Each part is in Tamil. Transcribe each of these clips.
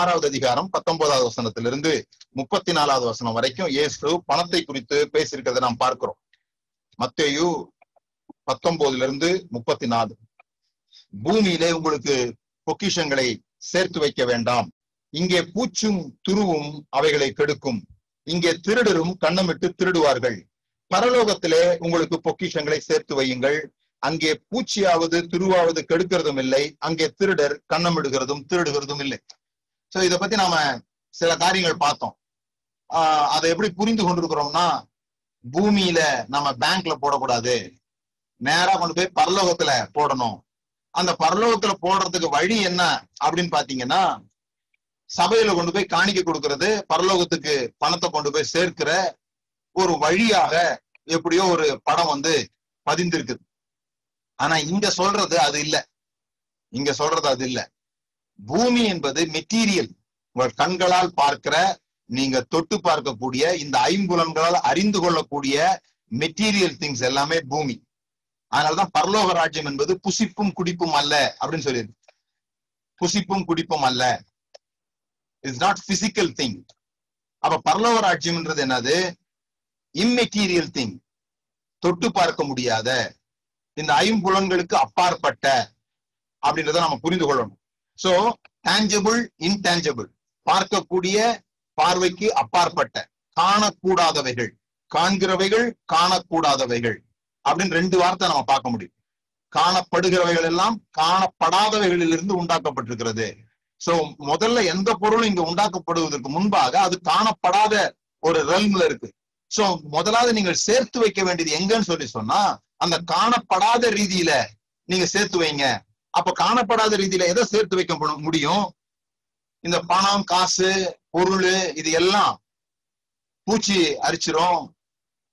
ஆறாவது அதிகாரம் பத்தொன்பதாவது வசனத்திலிருந்து முப்பத்தி நாலாவது வசனம் வரைக்கும் இயேசு பணத்தை குறித்து பேசியிருக்கிறத நாம் பார்க்கிறோம். மத்தேயு பத்தொன்பதுல இருந்து முப்பத்தி நாலு பூமியிலே உங்களுக்கு பொக்கிஷங்களை சேர்த்து வைக்க வேண்டாம். இங்கே பூச்சும் துருவும் அவைகளை கெடுக்கும். இங்கே திருடரும் கண்ணமிட்டு திருடுவார்கள். பரலோகத்திலே உங்களுக்கு பொக்கிஷங்களை சேர்த்து வையுங்கள். அங்கே பூச்சியாவது துருவாவது கெடுக்கிறதும் இல்லை. அங்கே திருடர் கண்ணமிடுகிறதும் திருடுகிறதும் இல்லை. சோ இத பத்தி நாம சில காரியங்கள் பார்த்தோம். ஆஹ் அதை எப்படி புரிந்து கொண்டிருக்கிறோம்னா பூமியில நம்ம பேங்க்ல போடக்கூடாது. நேரா கொண்டு போய் பரலோகத்துல போடணும். அந்த பரலோகத்துல போடுறதுக்கு வழி என்ன அப்படின்னு பாத்தீங்கன்னா சபையில கொண்டு போய் காணிக்க கொடுக்கறது பரலோகத்துக்கு பணத்தை கொண்டு போய் சேர்க்கிற ஒரு வழியாக எப்படியோ ஒரு படம் வந்து பதிந்திருக்குது. ஆனா இங்க சொல்றது அது இல்ல. இங்க சொல்றது அது இல்ல. பூமி என்பது மெட்டீரியல் உங்கள் கண்களால் பார்க்கிற நீங்க தொட்டு பார்க்கக்கூடிய இந்த ஐம்புலன்களால் அறிந்து கொள்ளக்கூடிய மெட்டீரியல் திங்ஸ் எல்லாமே பூமி. அதனாலதான் பரலோக ராஜ்யம் என்பது புசிப்பும் குடிப்பும் அல்ல அப்படின்னு சொல்லியிருக்கு. புசிப்பும் குடிப்பும் அல்ல. இட்ஸ் நாட் பிசிக்கல் திங் அப்ப பரலோக ராஜ்யம்ன்றது என்னது? இம்மெட்டீரியல் திங் தொட்டு பார்க்க முடியாத இந்த ஐம்புலன்களுக்கு அப்பாற்பட்ட அப்படின்றத நம்ம புரிந்து கொள்ளணும். சோ டேஞ்சபிள் இன்டேஞ்சபிள் பார்க்கக்கூடிய பார்வைக்கு அப்பாற்பட்ட காணக்கூடாதவைகள். காண்கிறவைகள் காணக்கூடாதவைகள். அப்படின்னு ரெண்டு வார்த்தை நம்ம பார்க்க முடியும். காணப்படுகிறவைகள் எல்லாம் காணப்படாதவைகளிலிருந்து உண்டாக்கப்பட்டிருக்கிறது. சோ முதல்ல எந்த பொருளும் இங்க உண்டாக்கப்படுவதற்கு முன்பாக அது காணப்படாத ஒரு ரெல்ம்ல இருக்கு. சோ முதலாவது நீங்கள் சேர்த்து வைக்க வேண்டியது எங்கன்னு சொல்லி சொன்னா அந்த காணப்படாத ரீதியில நீங்க சேர்த்து வைங்க. அப்ப காணப்படாத ரீதியில எதை சேர்த்து வைக்க முடியும்? இந்த பணம் காசு பொருள் இது எல்லாம் பூச்சி அரிச்சிரும்.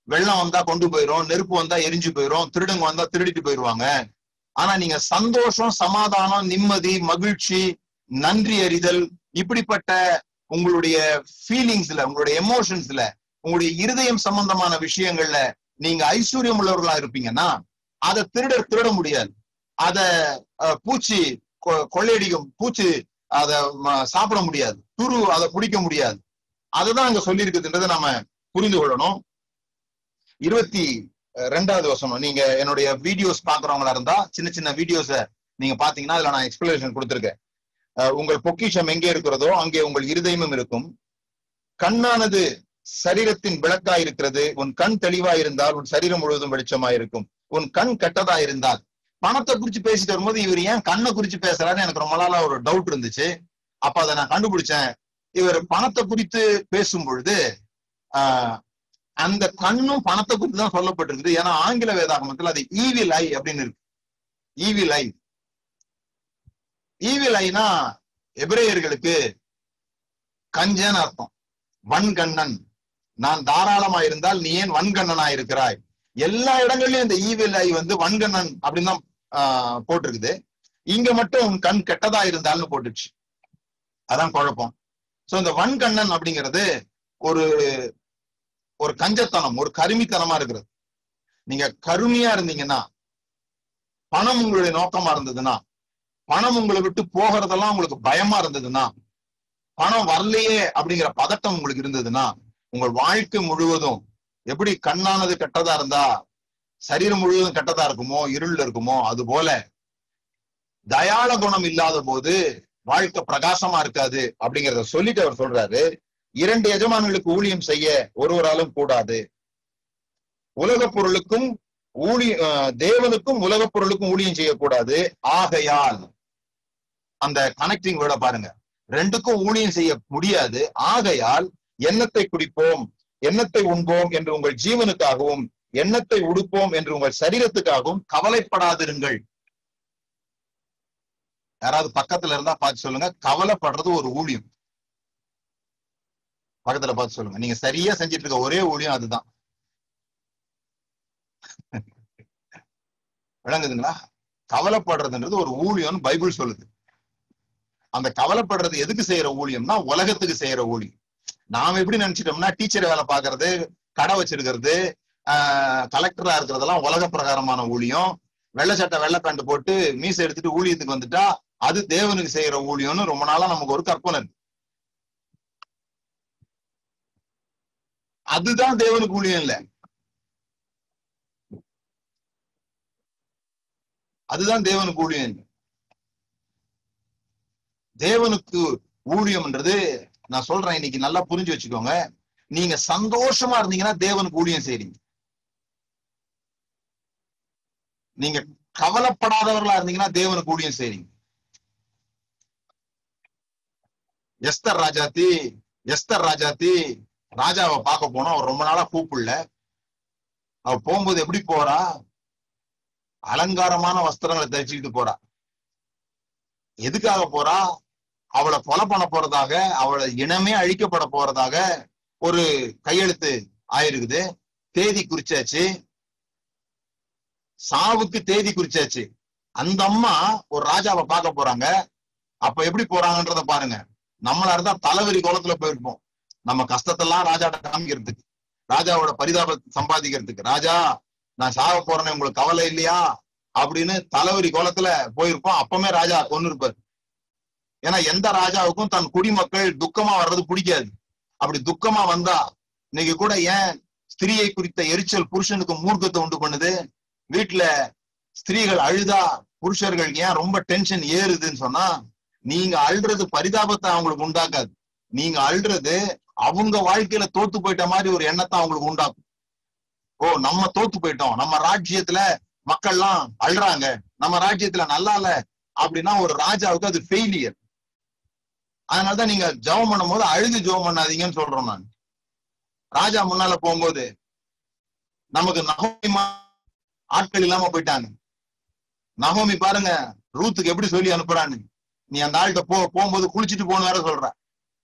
வெள்ளம் வந்தா கொண்டு போயிரும். நெருப்பு வந்தா எரிஞ்சு போயிரும். திருடுங்க வந்தா திருடிட்டு போயிருவாங்க. ஆனா நீங்க சந்தோஷம் சமாதானம் நிம்மதி மகிழ்ச்சி நன்றி அறிதல் இப்படிப்பட்ட உங்களுடைய ஃபீலிங்ஸ்ல உங்களுடைய எமோஷன்ஸ்ல உங்களுடைய இருதயம் சம்பந்தமான விஷயங்கள்ல நீங்க ஐஸ்வர்யம் உள்ளவர்களா இருப்பீங்கன்னா அதை திருடர் திருட முடியாது. அத பூச்சி கொ- கொள்ளையடிக்கும் பூச்சி அத சாப்பிட முடியாது. துரு அதை குடிக்க முடியாது. அதுதான் அங்க சொல்லி இருக்குதுன்றதை நாம புரிந்து கொள்ளணும். இருபத்தி ரெண்டாவது வசனம். நீங்க என்னுடைய வீடியோஸ் பாக்குறவங்களா இருந்தா சின்ன சின்ன வீடியோஸ நீங்க பாத்தீங்கன்னா அதுல நான் எக்ஸ்பிளேஷன் கொடுத்திருக்கேன். உங்கள் பொக்கிஷம் எங்கே இருக்கிறதோ அங்கே உங்கள் இருதயமும் இருக்கும். கண்ணானது சரீரத்தின் விளக்காய் இருக்கிறது. உன் கண் தெளிவா இருந்தால் உன் சரீரம் முழுவதும் வெளிச்சமாயிருக்கும். உன் கண் கெட்டதா இருந்தால் பணத்தை குறிச்சு பேசிட்டு வரும்போது இவர் ஏன் கண்ணை குறிச்சு பேசுறாருன்னு எனக்கு ரொம்ப நாளா ஒரு டவுட் இருந்துச்சு. அப்ப அதை நான் கண்டுபிடிச்சேன். இவர் பணத்தை குறித்து பேசும் பொழுது ஆஹ் அந்த கண்ணும் பணத்தை குறித்து தான் சொல்லப்பட்டிருக்குது. ஏன்னா ஆங்கில வேதாகமத்தில் அது ஈவில் ஐ அப்படின்னு இருக்கு. ஈவில் ஐ ஈவில் ஐனா எபிரேயர்களுக்கு கஞ்சன் அர்த்தம். வன்கண்ணன். நான் தாராளமா இருந்தால் நீ ஏன் வன்கண்ணனா இருக்கிறாய் எல்லா இடங்கள்லயும் இந்த ஈவில் ஐ வந்து வன்கண்ணன் அப்படின்னு தான் ஆஹ், போட்டிருக்குது. இங்க மட்டும் உன் கண் கெட்டதா இருந்தால்னு போட்டுச்சு அதான் குழப்பம். சோ இந்த வன்கண்ணன் அப்படிங்கிறது ஒரு ஒரு கஞ்சத்தனம் ஒரு கருமித்தனமா இருக்கிறது. நீங்க கருமையா இருந்தீங்கன்னா பணம் உங்களுடைய நோக்கமா இருந்ததுன்னா பணம் உங்களை விட்டு போகிறதெல்லாம் உங்களுக்கு பயமா இருந்ததுன்னா பணம் வரலையே அப்படிங்கிற பதட்டம் உங்களுக்கு இருந்ததுன்னா உங்கள் வாழ்க்கை முழுவதும் எப்படி கண்ணானது கெட்டதா இருந்தா சரீரம் முழுவதும் கெட்டதா இருக்குமோ இருள் இருக்குமோ அது போல தயாள குணம் இல்லாத போது வாழ்க்கை பிரகாசமா இருக்காது அப்படிங்கறத சொல்லிட்டு அவர் சொல்றாரு. இரண்டு எஜமான்களுக்கு ஊழியம் செய்ய ஒருவராலும் கூடாது. உலகப் பொருளுக்கும் ஊழி தேவனுக்கும் உலகப் பொருளுக்கும் ஊழியம் செய்யக்கூடாது. ஆகையால் அந்த கனெக்டிங் விட பாருங்க. ரெண்டுக்கும் ஊழியம் செய்ய முடியாது. ஆகையால் எண்ணத்தை குடிப்போம் எண்ணத்தை உண்போம் என்று உங்கள் ஜீவனுக்காகவும் எண்ணத்தை உடுப்போம் என்று உங்கள் சரீரத்துக்காகவும் கவலைப்படாதிருங்கள். யாராவது பக்கத்துல இருந்தா பார்த்து சொல்லுங்க. கவலைப்படுறது ஒரு ஊழியம். பக்கத்துல பார்த்து சொல்லுங்க. நீங்க சரியா செஞ்சிட்டு இருக்க ஒரே ஊழியம் அதுதான். விளங்குதுங்களா? கவலைப்படுறதுன்றது ஒரு ஊழியம்னு பைபிள் சொல்லுது. அந்த கவலைப்படுறது எதுக்கு செய்யற ஊழியம்னா உலகத்துக்கு செய்யற ஊழியம். நாம எப்படி நினைச்சிட்டோம்னா டீச்சர் வேலை பாக்குறது கடை வச்சிருக்கிறது கலெக்டரா இருக்கிறதெல்லாம் உலக பிரகாரமான ஊழியம். வெள்ளை சட்டை வெள்ளை பேண்ட் போட்டு மீசை எடுத்துட்டு ஊழியத்துக்கு வந்துட்டா அது தேவனுக்கு செய்யற ஊழியம்னு ரொம்ப நாளா நமக்கு ஒரு கற்பனை இருக்கு. அதுதான் தேவனுக்கு ஊழியம் இல்ல. அதுதான் தேவனுக்கு ஊழியம் இல்லை. தேவனுக்கு ஊழியம்ன்றது நான் சொல்றேன் இன்னைக்கு நல்லா புரிஞ்சு வச்சுக்கோங்க. நீங்க சந்தோஷமா இருந்தீங்கன்னா தேவனுக்கு ஊழியம் செய்றீங்க. நீங்க கவலைப்படாதவர்களா இருந்தீங்கன்னா தேவனுக்கு ஊழியம் செய்றீங்க. எஸ்தர் ராஜாத்தி எஸ்தர் ராஜாத்தி ராஜாவை பார்க்க போனோம். அவர் ரொம்ப நாளா கூப்பிடல. அவ போகும்போது எப்படி போறா? அலங்காரமான வஸ்திரங்களை தரிச்சுக்கிட்டு போறா. எதுக்காக போறா? அவளை கொலை பண்ண போறதாக அவளை இனமே அழிக்கப்பட போறதாக ஒரு கையெழுத்து ஆயிருக்குது. தேதி குறிச்சாச்சு. சாவுக்கு தேதி குறிச்சாச்சு. அந்த அம்மா ஒரு ராஜாவை பார்க்க போறாங்க. அப்ப எப்படி போறாங்கன்றத பாருங்க. நம்மளா இருந்தா தலைவரி கோலத்துல போயிருப்போம். நம்ம கஷ்டத்தெல்லாம் ராஜாட்ட காமிக்கிறதுக்கு. ராஜாவோட பரிதாபத்தை சம்பாதிக்கிறதுக்கு. ராஜா நான் சாக போறேன்னு உங்களுக்கு கவலை இல்லையா? அப்படின்னு தலைவரி கோலத்துல போயிருப்போம். அப்பவுமே ராஜா கொண்டு இருப்பார். ஏன்னா எந்த ராஜாவுக்கும் தன் குடிமக்கள் துக்கமா வர்றது பிடிக்காது. அப்படி துக்கமா வந்தா இன்னைக்கு கூட ஏன் ஸ்திரியை குறித்த எரிச்சல் புருஷனுக்கு மூர்க்கத்தை உண்டு பண்ணுது? வீட்டுல ஸ்திரீகள் அழுதா புருஷர்கள் ஏன் ரொம்ப டென்ஷன் ஏறுதுன்னு சொன்னா நீங்க அழுறது பரிதாபத்தை அவங்களுக்கு உண்டாக்காது. நீங்க அழுறது அவங்க வாழ்க்கையில தோத்து போயிட்ட மாதிரி ஒரு எண்ணத்தை அவங்களுக்கு உண்டாக்கும். ஓ நம்ம தோத்து போயிட்டோம். நம்ம ராஜ்யத்துல மக்கள்லாம் அழுறாங்க. நம்ம ராஜ்யத்துல நல்லா இல்ல அப்படின்னா ஒரு ராஜாவுக்கு அது ஃபெயிலியர் அதனாலதான் நீங்க ஜெபம் பண்ணும்போது அழுது ஜெபம் பண்ணாதீங்கன்னு சொல்றோம் நான். ராஜா முன்னால போகும்போது நமக்கு நகோமி ஆட்கள் இல்லாம போயிட்டாங்க நகோமி பாருங்க ரூத்துக்கு எப்படி சொல்லி அனுப்புறான்னு. நீ அந்த ஆள்கிட்ட போ போகும்போது குளிச்சுட்டு போன்னு வேற சொல்ற.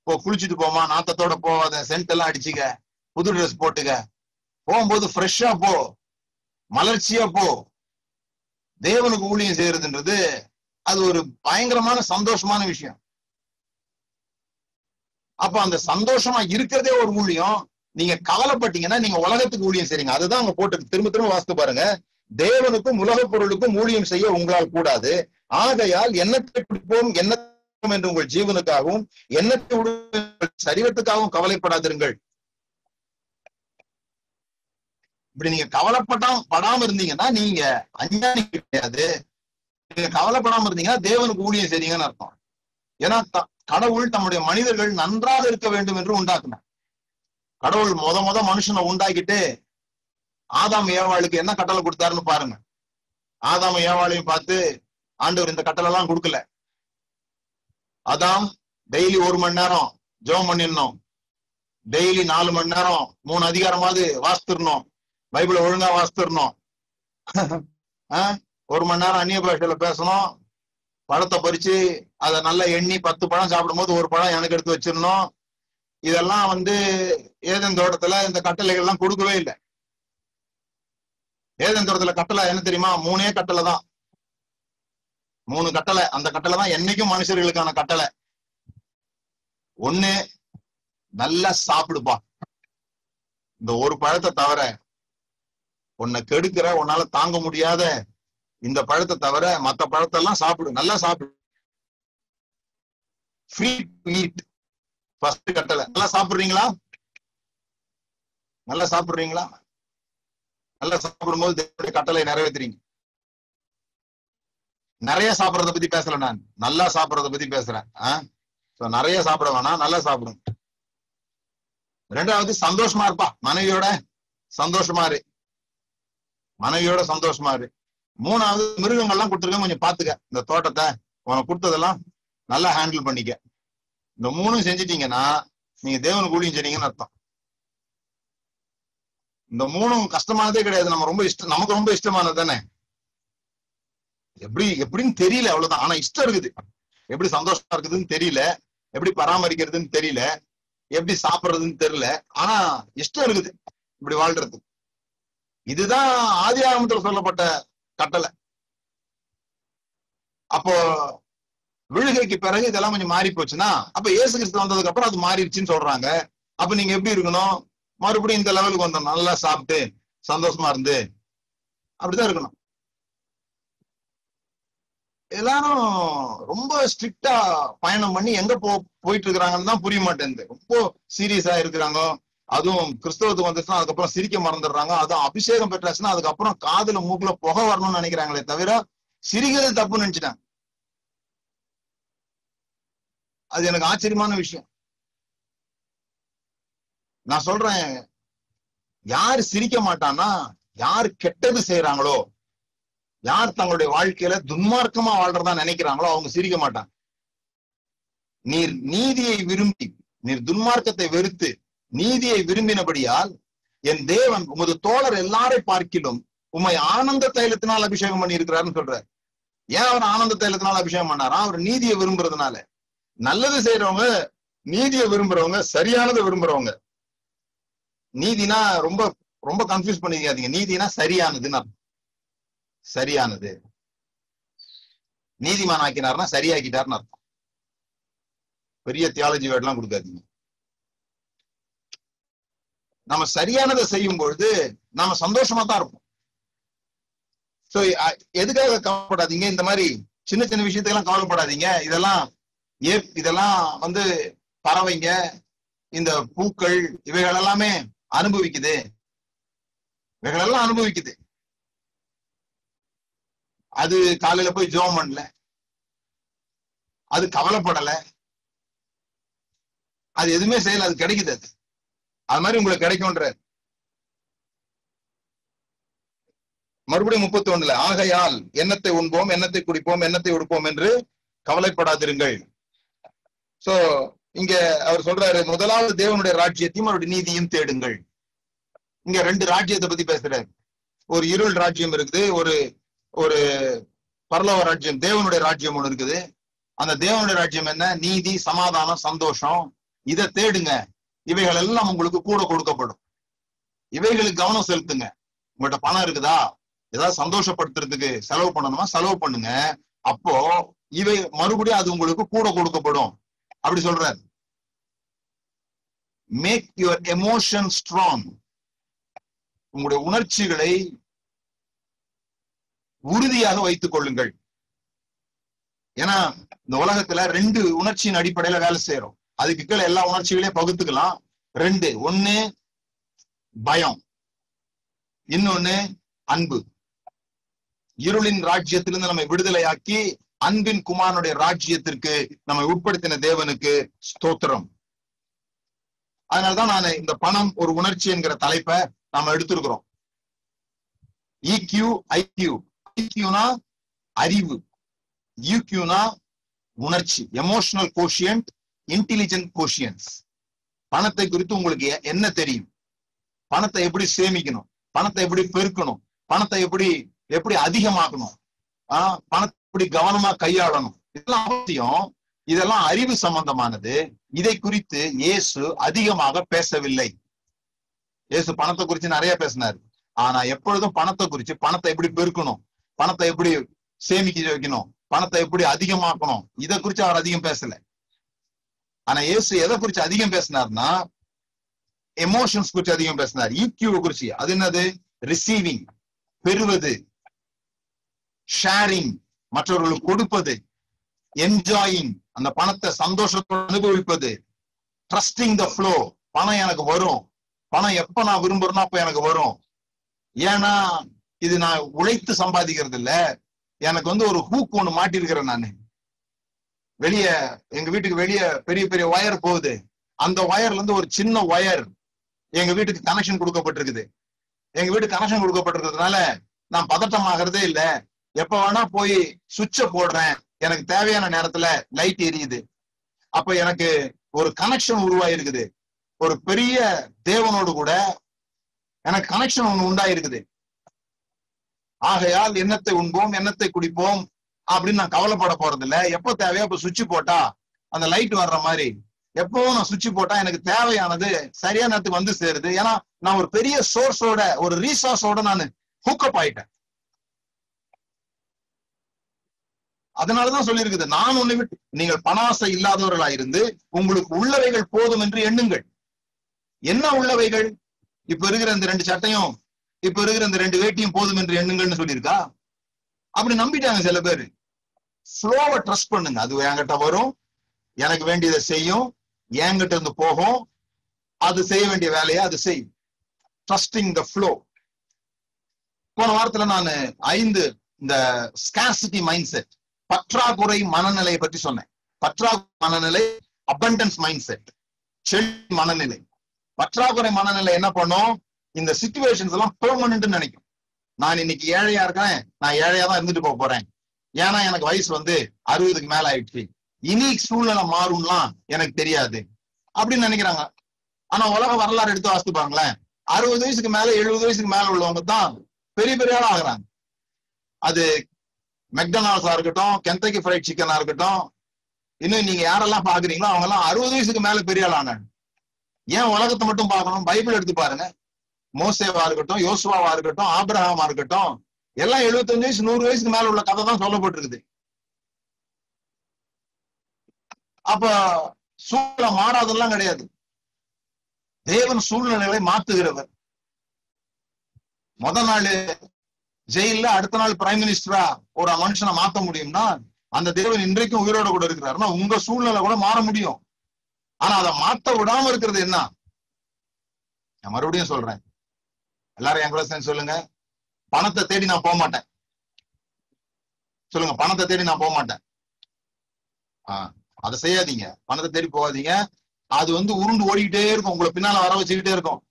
போ குளிச்சுட்டு போமா நாத்தத்தோட போவாத சென்ட் எல்லாம் அடிச்சுக்க புது ட்ரெஸ் போட்டுக்க. போகும்போது ஃப்ரெஷ்ஷா போ மலர்ச்சியா போ. தேவனுக்கு ஊழியம் செய்யறதுன்றது அது ஒரு பயங்கரமான சந்தோஷமான விஷயம். அப்ப அந்த சந்தோஷமா இருக்கிறதே ஒரு ஊழியம். நீங்க கவலைப்பட்டீங்கன்னா நீங்க உலகத்துக்கு ஊழியம் செய்றீங்க. அதுதான் அங்க போட்டு திரும்ப திரும்ப வாசித்து பாருங்க. தேவனுக்கும் உலக பொருளுக்கும் ஊழியம் செய்ய உங்களால் கூடாது. ஆகையால் எண்ணத்தை குடிப்போம் என்ன என்று உங்கள் ஜீவனுக்காகவும் எண்ணத்தை சரீரத்துக்காகவும் கவலைப்படாதிருங்கள். இப்படி நீங்க கவலைப்படாம படாம இருந்தீங்கன்னா நீங்க அஞ்ஞானி கிடையாது. நீங்க கவலைப்படாம இருந்தீங்கன்னா தேவனுக்கு ஊழியம் செய்றீங்கன்னு அர்த்தம். ஏன்னா கடவுள் தம்முடைய மனிதர்கள் நன்றாக இருக்க வேண்டும் என்று உண்டாக்குனார். கடவுள் முத முத மனுஷனை உண்டாக்கிட்டு ஆதாம் ஏவாளுக்கு என்ன கட்டளை கொடுத்தாருன்னு பாருங்க. ஆதாம் ஏவாளையும் பார்த்து ஆண்டவர் இந்த கட்டளை எல்லாம் கொடுக்கல. அதாம் டெய்லி ஒரு மணி நேரம் ஜெபம் பண்ணிடணும் டெய்லி நாலு மணி நேரம் மூணு அதிகாரமாவது வாசித்திரணும் பைபிளை ஒழுங்கா வாசித்திரணும் ஒரு மணி நேரம் அந்நிய பாஷையில பேசணும். பழத்தை பறிச்சு அதை நல்லா எண்ணி பத்து பழம் சாப்பிடும் போது ஒரு பழம் எனக்கு எடுத்து வச்சிடணும் இதெல்லாம் வந்து ஏதன் தோட்டத்துல இந்த கட்டளைகள் எல்லாம் கொடுக்கவே இல்லை. ஏதன் தோட்டத்துல கட்டளை என்ன தெரியுமா? மூணே கட்டளை தான். மூணு கட்டளை அந்த கட்டளை தான் என்னைக்கும் மனுஷர்களுக்கான கட்டளை ஒண்ணு நல்லா சாப்பிடுப்பா. இந்த ஒரு பழத்தை தவிர உன்னை கெடுக்கிற உன்னால தாங்க முடியாத இந்த பழத்தை தவிர மத்த பழத்தை எல்லாம் சாப்பிடு. நல்லா சாப்பிடு. ஃப்ரீ ஈட் ஃபர்ஸ்ட் கட்டளை நல்லா சாப்பிடுறீங்களா? நல்லா சாப்பிடுறீங்களா? நல்லா சாப்பிடும்போது தேவனுடைய கட்டளை நிறைவேற்றுறீங்க நிறைய சாப்பிடறத பத்தி பேசல நான். நல்லா சாப்பிடறத பத்தி பேசுறேன். ஆஹ் நிறைய சாப்பிட வேணாம் நல்லா சாப்பிடும். ரெண்டாவது சந்தோஷமா இருப்பா. மனைவியோட சந்தோஷமா இரு. மனைவியோட சந்தோஷமா இரு. மூணாவது மிருகங்கள்லாம் கொடுத்துருக்க கொஞ்சம் பாத்துக்க. இந்த தோட்டத்தை உனக்கு கொடுத்ததெல்லாம் நல்லா ஹேண்டில் பண்ணிக்க. இந்த மூணும் செஞ்சிட்டீங்கன்னா நீங்க தேவன் கூலியும் செய்றீங்கன்னு அர்த்தம். இந்த மூணும் கஷ்டமானதே கிடையாது. நம்ம ரொம்ப இஷ்டம் நமக்கு ரொம்ப இஷ்டமானது தானே? எப்படி எப்படின்னு தெரியல அவ்வளவுதான். ஆனா இஷ்டம் இருக்குது. எப்படி சந்தோஷமா இருக்குதுன்னு தெரியல. எப்படி பராமரிக்கிறதுன்னு தெரியல. எப்படி சாப்பிடுறதுன்னு தெரியல. ஆனா இஷ்டம் இருக்குது இப்படி வாழ்றது இதுதான் ஆதி ஆகமத்துல சொல்லப்பட்ட கட்டளை. அப்போ விழுகைக்கு பிறகு இதெல்லாம் கொஞ்சம் மாறி போச்சுன்னா அப்ப இயேசு கிறிஸ்து வந்ததுக்கு அப்புறம் அது மாறிடுச்சுன்னு சொல்றாங்க. அப்ப நீங்க எப்படி இருக்கணும்? மறுபடியும் இந்த லெவலுக்கு வந்தோம். நல்லா சாப்பிட்டு சந்தோஷமா இருந்து அப்படிதான் இருக்கணும். எல்லாரும் ரொம்ப ஸ்ட்ரிக்டா பயணம் பண்ணி எங்க போ போயிட்டு இருக்கிறாங்கன்னு தான் புரிய மாட்டேங்குது. ரொம்ப சீரியஸா இருக்கிறாங்க. அதுவும் கிறிஸ்தவத்துக்கு வந்துச்சுன்னா அதுக்கப்புறம் சிரிக்க மறந்துடுறாங்க. அதுவும் அபிஷேகம் பெற்றாச்சுன்னா அதுக்கப்புறம் காதுல மூக்குல புகை வரணும்னு நினைக்கிறாங்களே தவிர சிரிக்கிறது தப்புன்னு நினைச்சிட்டாங்க. அது எனக்கு ஆச்சரியமான விஷயம். நான் சொல்றேன் யார் சிரிக்க மாட்டான்னா யார் கெட்டது செய்யறாங்களோ யார் தங்களுடைய வாழ்க்கையில துன்மார்க்கமா வாழ்றதா நினைக்கிறாங்களோ அவங்க சிரிக்க மாட்டாங்க. நீர் நீதியை விரும்பி நீர் துன்மார்க்கத்தை வெறுத்து நீதியை விரும்பினபடியால் என் தேவன் உமது தோழர் எல்லாரை பார்க்கிலும் உம்மை ஆனந்த தைலத்தினால் அபிஷேகம் பண்ணி இருக்கிறாருன்னு சொல்றாரு. ஏன் அவர் ஆனந்த தைலத்தினால் அபிஷேகம் பண்ணாரா? அவர் நீதியை விரும்புறதுனால. நல்லது செய்யறவங்க நீதியை விரும்புறவங்க சரியானதை விரும்புறவங்க. நீதினா ரொம்ப ரொம்ப கன்ஃபியூஸ் பண்ணிக்காதீங்க. நீதினா சரியானதுன்னு அர்த்தம். சரியானது. நீதிமான் ஆக்கினார்னா சரியாக்கிட்டார்னு அர்த்தம். பெரிய தியாலஜி வேர்ட்லாம் கொடுக்காதீங்க. நம்ம சரியானதை செய்யும் பொழுது நாம சந்தோஷமா தான் இருப்போம் சோ எதுக்காக கவலைப்படாதீங்க? இந்த மாதிரி சின்ன சின்ன விஷயத்துக்கெல்லாம் கவலைப்படாதீங்க. இதெல்லாம் ஏ இதெல்லாம் வந்து பறவைங்க இந்த பூக்கள் இவைகள் எல்லாமே அனுபவிக்குது. இவைகளெல்லாம் அனுபவிக்குது. அது காலையில போய் ஜோம் பண்ணல. அது கவலைப்படல. அது எதுவுமே செய்யல. அது கிடைக்குது அது. அது மாதிரி உங்களுக்கு கிடைக்கும்ன்ற மறுபடியும் முப்பத்தி ஒண்ணுல ஆகையால் எண்ணத்தை உண்போம் எண்ணத்தை குடிப்போம் எண்ணத்தை உடுப்போம் என்று கவலைப்படாதிருங்கள். சோ இங்க அவர் சொல்றாரு முதலாவது தேவனுடைய ராஜ்யத்தையும் அவருடைய நீதியும் தேடுங்கள். இங்க ரெண்டு ராஜ்யத்தை பத்தி பேசுறாரு. ஒரு இருள் ராஜ்யம் இருக்குது ஒரு ஒரு பரலோக ராஜ்யம் தேவனுடைய ராஜ்யம் ஒண்ணு இருக்குது. அந்த தேவனுடைய ராஜ்யம் என்ன? நீதி சமாதானம் சந்தோஷம். இதை தேடுங்க. இவைகள் எல்லாம் உங்களுக்கு கூட கொடுக்கப்படும். இவைகளுக்கு கவனம் செலுத்துங்க. உங்கள்ட்ட பணம் இருக்குதா? ஏதாவது சந்தோஷப்படுத்துறதுக்கு செலவு பண்ணணுமா? செலவு பண்ணுங்க. அப்போ இவை மறுபடியும் அது உங்களுக்கு கூட கொடுக்கப்படும். அப்படி சொல்றாரு. மேக் யுவர் எமோஷன் ஸ்ட்ராங் உங்களுடைய உணர்ச்சிகளை உறுதியாக வைத்துக் கொள்ளுங்கள். ஏன்னா இந்த உலகத்துல ரெண்டு உணர்ச்சியின் அடிப்படையில வேலை செய்யறோம் அதுக்கு கீழே எல்லா உணர்ச்சிகளையும் பகுத்துக்கலாம். ரெண்டு ஒண்ணு பயம். இன்னொன்னு அன்பு. இருளின் ராஜ்யத்திலிருந்து நம்மை விடுதலையாக்கி அன்பின் குமாரனுடைய ராஜ்யத்திற்கு நம்மை உட்படுத்தின தேவனுக்கு ஸ்தோத்திரம். அதனாலதான் நான் இந்த பணம் ஒரு உணர்ச்சி என்கிற தலைப்பை நாம எடுத்திருக்கிறோம். இக்யூ ஐக்யூ ஐக்யூனா அறிவு. யூக்யூனா உணர்ச்சி. எமோஷனல் கோஷியன்ட் இன்டெலிஜென்ட் கோஷியன்ஸ் பணத்தை குறித்து உங்களுக்கு என்ன தெரியும்? பணத்தை எப்படி சேமிக்கணும்? பணத்தை எப்படி பெருக்கணும்? பணத்தை எப்படி எப்படி அதிகமாக்கணும்? ஆஹ் பணத்தை இப்படி கவனமா கையாளணும். இதெல்லாம் அவசியம். இதெல்லாம் அறிவு சம்பந்தமானது. இதை குறித்து இயேசு அதிகமாக பேசவில்லை. இயேசு பணத்தை குறித்து நிறைய பேசினாரு. ஆனா எப்பொழுதும் பணத்தை குறித்து பணத்தை எப்படி பெருக்கணும்? பணத்தை எப்படி சேமிக்க வைக்கணும்? பணத்தை எப்படி அதிகமாக்கணும்? இதை குறித்து அவர் அதிகம் பேசல. ஆனா இயேசு எதை குறித்து அதிகம் பேசினார்னா எமோஷன்ஸ் குறித்து அதிகம் பேசினார். ஈக்யூ குறிச்சு அது என்னது? ரிசீவிங் பெறுவது. ஷேரிங் மற்றவர்களுக்கு கொடுப்பது என்ஜாயிங் அந்த பணத்தை சந்தோஷத்தோடு அனுபவிப்பது ட்ரஸ்டிங் த ஃப்ளோ பணம் எனக்கு வரும். பணம் எப்ப நான் விரும்புறேன்னா அப்ப எனக்கு வரும். ஏன்னா இது நான் உழைத்து சம்பாதிக்கிறது இல்ல எனக்கு வந்து ஒரு ஹூக் ஒண்ணு மாட்டிருக்கிறேன் நானு. வெளிய எங்க வீட்டுக்கு வெளிய பெரிய பெரிய ஒயர் போகுது. அந்த ஒயர்ல இருந்து ஒரு சின்ன ஒயர் எங்க வீட்டுக்கு கனெக்ஷன் கொடுக்கப்பட்டிருக்குது. எங்க வீட்டுக்கு கனெக்ஷன் கொடுக்கப்பட்டிருக்கிறதுனால நான் பதட்டம் ஆகிறதே இல்ல. எப்ப வேணா போய் சுவிட்ச போடுறேன். எனக்கு தேவையான நேரத்துல லைட் எரியுது. அப்ப எனக்கு ஒரு கனெக்ஷன் உருவாயிருக்குது. ஒரு பெரிய தேவனோடு கூட எனக்கு கனெக்ஷன் ஒண்ணு உண்டாயிருக்குது. ஆகையால் எண்ணத்தை உண்போம் எண்ணத்தை குடிப்போம் அப்படின்னு நான் கவலைப்பட போறது இல்ல எப்போ தேவையோ அப்ப சுவிட்ச் போட்டா அந்த லைட் வர்ற மாதிரி. எப்பவும் நான் சுவிட்ச் போட்டா எனக்கு தேவையானது சரியான நேரத்துக்கு வந்து சேருது. ஏன்னா நான் ஒரு பெரிய சோர்ஸோட ஒரு ரீசார்ஸோட நான் ஹூக்கப் ஆயிட்டேன். அதனாலதான் சொல்லியிருக்குது. நான் உன்னை விட்டு நீங்கள் பணாசை இல்லாதவர்களா இருந்து உங்களுக்கு உள்ளவைகள் போதும் என்று எண்ணுங்கள். என்ன உள்ளவைகள்? இப்ப இருக்கிற இந்த ரெண்டு சட்டையும் இப்ப இருக்கிற இந்த ரெண்டு வேட்டியும் போதும் என்று எண்ணுங்கள்னு சொல்லியிருக்கா? அப்படி நம்பிட்டாங்க சில பேர். ஃப்ளோவை ட்ரஸ்ட் பண்ணுங்க. அது என்கிட்ட வரும். எனக்கு வேண்டியதை செய்யும். என்கிட்ட இருந்து போகும். அது செய்ய வேண்டிய வேலையை அது செய்யும். ட்ரஸ்டிங் த ஃப்ளோ போன வாரத்துல நான் ஐந்து இந்த ஸ்கேசிட்டி மைண்ட் செட் பற்றாக்குறை மனநிலையை பற்றி சொன்னேன். பற்றா மனநிலை அபண்டன்ஸ் மைண்ட் செட் செல் மனநிலை. பற்றாக்குறை மனநிலை என்ன பண்ணும்? இந்த சுச்சுவேஷன்ஸ் எல்லாம் பெர்மனன்ட் நினைக்கும். நான் இன்னைக்கு ஏழையா இருக்கேன் நான் ஏழையா தான் இருந்துட்டு போக போறேன். ஏன்னா எனக்கு வயசு வந்து அறுபதுக்கு மேல ஆயிடுச்சு. இனி சூழ்நிலை மாறும்லாம் எனக்கு தெரியாது. அப்படின்னு நினைக்கிறாங்க. ஆனா உலக வரலாறு எடுத்து வாசித்து பாருங்களேன். அறுபது வயசுக்கு மேல எழுபது வயசுக்கு மேல உள்ளவங்க தான் பெரிய பெரிய ஆளா ஆகுறாங்க அது மெக்டனால்ஸா இருக்கட்டும் கெந்தக்கி ஃப்ரைட் சிக்கனா இருக்கட்டும் இன்னும் நீங்க யாரெல்லாம் பாக்குறீங்களோ அவங்க எல்லாம் அறுபது வயசுக்கு மேல பெரிய ஆளான ஏன் உலகத்தை மட்டும் பார்க்கணும்? பைபிள் எடுத்து பாருங்க. மோசேவா இருக்கட்டும் யோசுவாவா இருக்கட்டும் ஆபிரஹாமா இருக்கட்டும் எல்லாம் எழுபத்தஞ்சு வயசு நூறு வயசுக்கு மேல உள்ள கதை தான் சொல்லப்பட்டிருக்குது. அப்ப சூழ்நிலை மாறாதெல்லாம் கிடையாது. தேவன் சூழ்நிலைகளை மாத்துகிறவர். முத நாள் ஜெயில அடுத்த நாள் பிரைம் மினிஸ்டரா ஒரு மனுஷனை மாத்த முடியும்னா அந்த தேவன் இன்றைக்கும் உயிரோட கூட இருக்கிறாருன்னா உங்க சூழ்நிலை கூட மாற முடியும். ஆனா அதை மாத்த விடாம இருக்கிறது என்ன? நான் மறுபடியும் சொல்றேன். எல்லாரும் என் கூட சேர்ந்து சொல்லுங்க. பணத்தை தேடி நான் போக மாட்டேன். சொல்லுங்க பணத்தை தேடி நான் போக மாட்டேன். ஆஹ் அதை செய்யாதீங்க. பணத்தை தேடி போகாதீங்க. அது வந்து உருண்டு ஓடிக்கிட்டே இருக்கும். உங்களை பின்னால வர வச்சுக்கிட்டே இருக்கும்.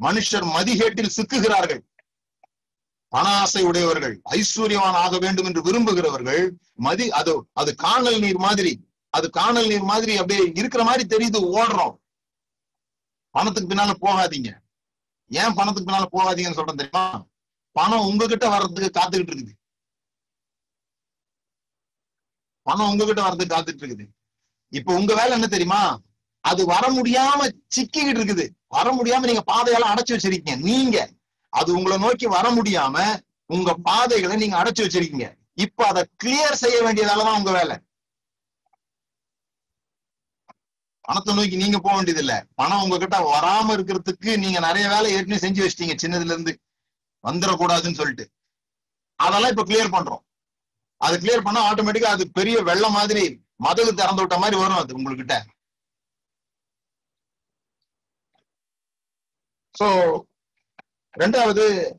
மனுஷர் மதிகேட்டில் சிக்குகிறார்கள். பண ஆசை உடையவர்கள் ஐஸ்வர்யவான் ஆக வேண்டும் என்று விரும்புகிறவர்கள் மதி அது அது காணல் நீர் மாதிரி அது காணல் நீர் மாதிரி அப்படியே இருக்கிற மாதிரி தெரியுது ஓடுறோம். பணத்துக்கு பின்னால போகாதீங்க. ஏன் பணத்துக்கு பின்னால போகாதீங்கன்னு சொல்றேன் தெரியுமா? பணம் உங்ககிட்ட வர்றதுக்கு காத்துக்கிட்டு இருக்குது. பணம் உங்ககிட்ட வர்றதுக்கு காத்துட்டு இருக்குது. இப்ப உங்க வேலை என்ன தெரியுமா? அது வர முடியாம சிக்கிக்கிட்டு இருக்குது. வர முடியாம நீங்க பாதையெல்லாம் அடைச்சு வச்சிருக்கீங்க. நீங்க அது உங்களை நோக்கி வர முடியாம உங்க பாதைகளை நீங்க அடைச்சு வச்சிருக்கீங்க. இப்ப அதை கிளியர் செய்ய வேண்டியதாலதான் உங்க வேலை. பணத்தை நோக்கி நீங்க போக வேண்டியது இல்ல பணம் உங்ககிட்ட வராம இருக்கிறதுக்கு நீங்க நிறைய வேலை ஏற்கனவே செஞ்சு வச்சிட்டீங்க சின்னதுல இருந்து. வந்துடக்கூடாதுன்னு சொல்லிட்டு. அதெல்லாம் இப்ப கிளியர் பண்றோம். அது கிளியர் பண்ணா ஆட்டோமேட்டிக்கா அது பெரிய வெள்ளம் மாதிரி மதகு திறந்து விட்ட மாதிரி வரும் அது உங்ககிட்ட சோ ரெண்டாவது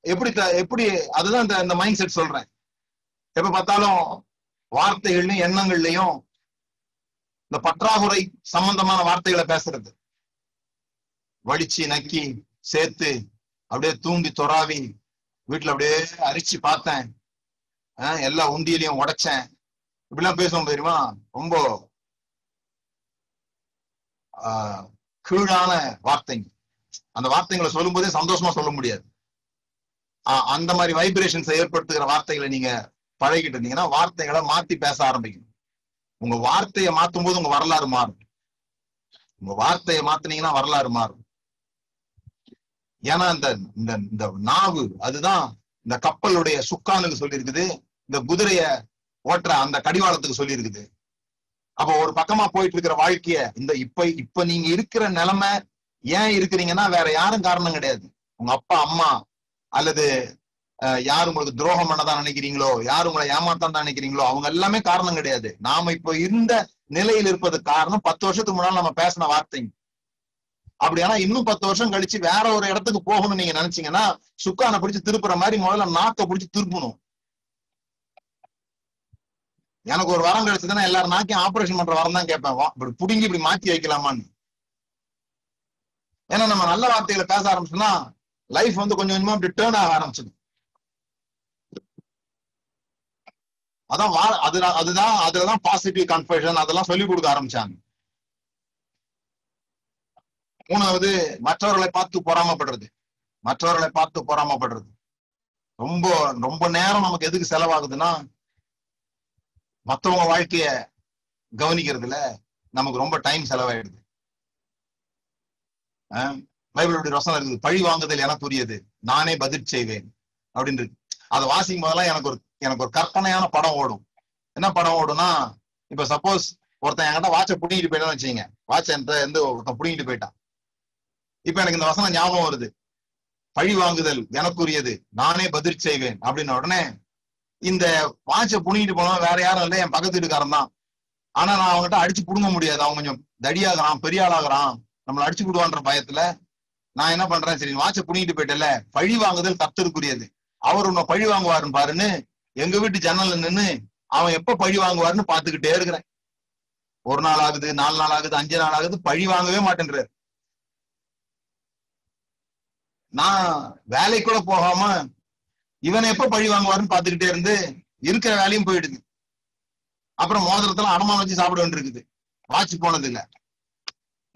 எப்படி எப்படி அதுதான் இந்த இந்த மைண்ட் செட் சொல்றேன். எப்ப பார்த்தாலும் வார்த்தைகள்லயும் எண்ணங்கள்லயும் இந்த பற்றாக்குறை சம்பந்தமான வார்த்தைகளை பேசுறது. வடிச்சு நக்கி சேர்த்து அப்படியே தூண்டி தொறாவி வீட்டுல அப்படியே அரிச்சு பார்த்தேன். ஆஹ் எல்லா உண்டியிலையும் உடைச்சேன். இப்படிலாம் பேசுவோம் தெரியுமா? ரொம்ப ஆஹ் கீழான வார்த்தைங்க. அந்த வார்த்தைகளை சொல்லும் போதே சந்தோஷமா சொல்ல முடியாது. அந்த மாதிரி வைப்ரேஷன்ஸை ஏற்படுத்துகிற வார்த்தைகளை நீங்க பழகிட்டு இருந்தீங்கன்னா வார்த்தைகளை மாத்தி பேச ஆரம்பிக்கணும். உங்க வார்த்தையை மாத்தும் போது உங்க வரலாறு மாறும். உங்க வார்த்தையை மாத்தினீங்கன்னா வரலாறு மாறும். ஏன்னா இந்த இந்த நாவு அதுதான் இந்த கப்பலுடைய சுக்கானுக்கு சொல்லியிருக்குது. இந்த குதிரைய ஓட்டுற அந்த கடிவாளத்துக்கு சொல்லியிருக்குது. அப்ப ஒரு பக்கமா போயிட்டு இருக்கிற வாழ்க்கைய இந்த இப்ப இப்ப நீங்க இருக்கிற நிலைமை ஏன் இருக்கிறீங்கன்னா வேற யாரும் காரணம் கிடையாது. உங்க அப்பா அம்மா அல்லது யார் உங்களுக்கு துரோகம் பண்ணதான் நினைக்கிறீங்களோ யார் உங்களை ஏமாத்தான் நினைக்கிறீங்களோ அவங்க எல்லாமே காரணம் கிடையாது. நாம இப்ப இருந்த நிலையில் இருப்பது காரணம் பத்து வருஷத்துக்கு முன்னால நம்ம பேசின வார்த்தைங்க. அப்படியானா இன்னும் பத்து வருஷம் கழிச்சு வேற ஒரு இடத்துக்கு போகணும்னு நீங்க நினைச்சீங்கன்னா சுக்கான பிடிச்சு திருப்புற மாதிரி முதல்ல நாக்க பிடிச்சு திருப்பணும். எனக்கு ஒரு வாரம் கிடைச்சதுன்னா எல்லாரும் நாக்கையும் ஆபரேஷன் பண்ற வரம் தான் கேட்பேன். இப்படி புடுங்கி இப்படி மாத்தி வைக்கலாமான்னு. ஏன்னா நம்ம நல்ல வார்த்தைகளை பேச ஆரம்பிச்சோம்னா லைஃப் வந்து கொஞ்சம் கொஞ்சமா அப்படி டேர்ன் ஆக ஆரம்பிச்சிடும். அதான் வா- அதுதான் அதுதான் அதுலதான் பாசிட்டிவ் கன்ஃபெஷன் அதெல்லாம் சொல்லி கொடுக்க ஆரம்பிச்சாங்க. மூணாவது மற்றவர்களை பார்த்து பொறாமப்படுறது. மற்றவர்களை பார்த்து பொறாமப்படுறது. ரொம்ப ரொம்ப நேரம் நமக்கு எதுக்கு செலவாகுதுன்னா மத்தவங்க வாழ்க்கைய கவனிக்கிறதுல நமக்கு ரொம்ப டைம் செலவாயிடுது. பைபிளுடைய வசனம் இருக்குது. பழி வாங்குதல் எனக்குரியது. நானே பதில் செய்வேன். அப்படின்னு இருக்கு அதை வாசிக்கும் போதெல்லாம் எனக்கு ஒரு எனக்கு ஒரு கற்பனையான படம் ஓடும். என்ன படம் ஓடும்னா இப்ப சப்போஸ் ஒருத்தன் என்கிட்ட வாட்சை பிடிங்கிட்டு போயிட்டான்னு வச்சுங்க வாட்சை எந்த எந்த ஒருத்தன் பிடிங்கிட்டு போயிட்டான். இப்ப எனக்கு இந்த வசனம் ஞாபகம் வருது. பழி வாங்குதல் எனக்குரியது. நானே பதில் செய்வேன். அப்படின்ன உடனே இந்த வாட்சை புனிங்கிட்டு போனா வேற யாரும் இல்லை. என் பக்கத்து வீட்டுக்காரன் தான். ஆனா நான் அவங்ககிட்ட அடிச்சு புடுங்க முடியாது. அவன் கொஞ்சம் தடியாகிறான் பெரிய ஆளாகிறான் நம்மளை அடிச்சு விடுவான்ற பயத்துல நான் என்ன பண்றேன்? சரி வாட்ச புனிங்கிட்டு போயிட்டல பழி வாங்குதல் கர்த்தருக்குரியது அவர் உன்னை பழி வாங்குவாருன்னு பாருன்னு எங்க வீட்டு ஜன்னல்ல நின்னு அவன் எப்ப பழி வாங்குவாருன்னு பாத்துக்கிட்டே இருக்கிறேன். ஒரு நாள் ஆகுது நாலு நாள் ஆகுது அஞ்சு நாள் ஆகுது பழி வாங்கவே மாட்டேன்றாரு. நான் வேலைக்கு கூட போகாம இவனை எப்ப பழி வாங்குவாருன்னு பாத்துக்கிட்டே இருந்து இருக்கிற வேலையும் போயிடுது. அப்புறம் மோதிரத்துல அடமானம் வச்சு சாப்பிட வேண்டியிருக்குது. வாட்ச் போனது இல்ல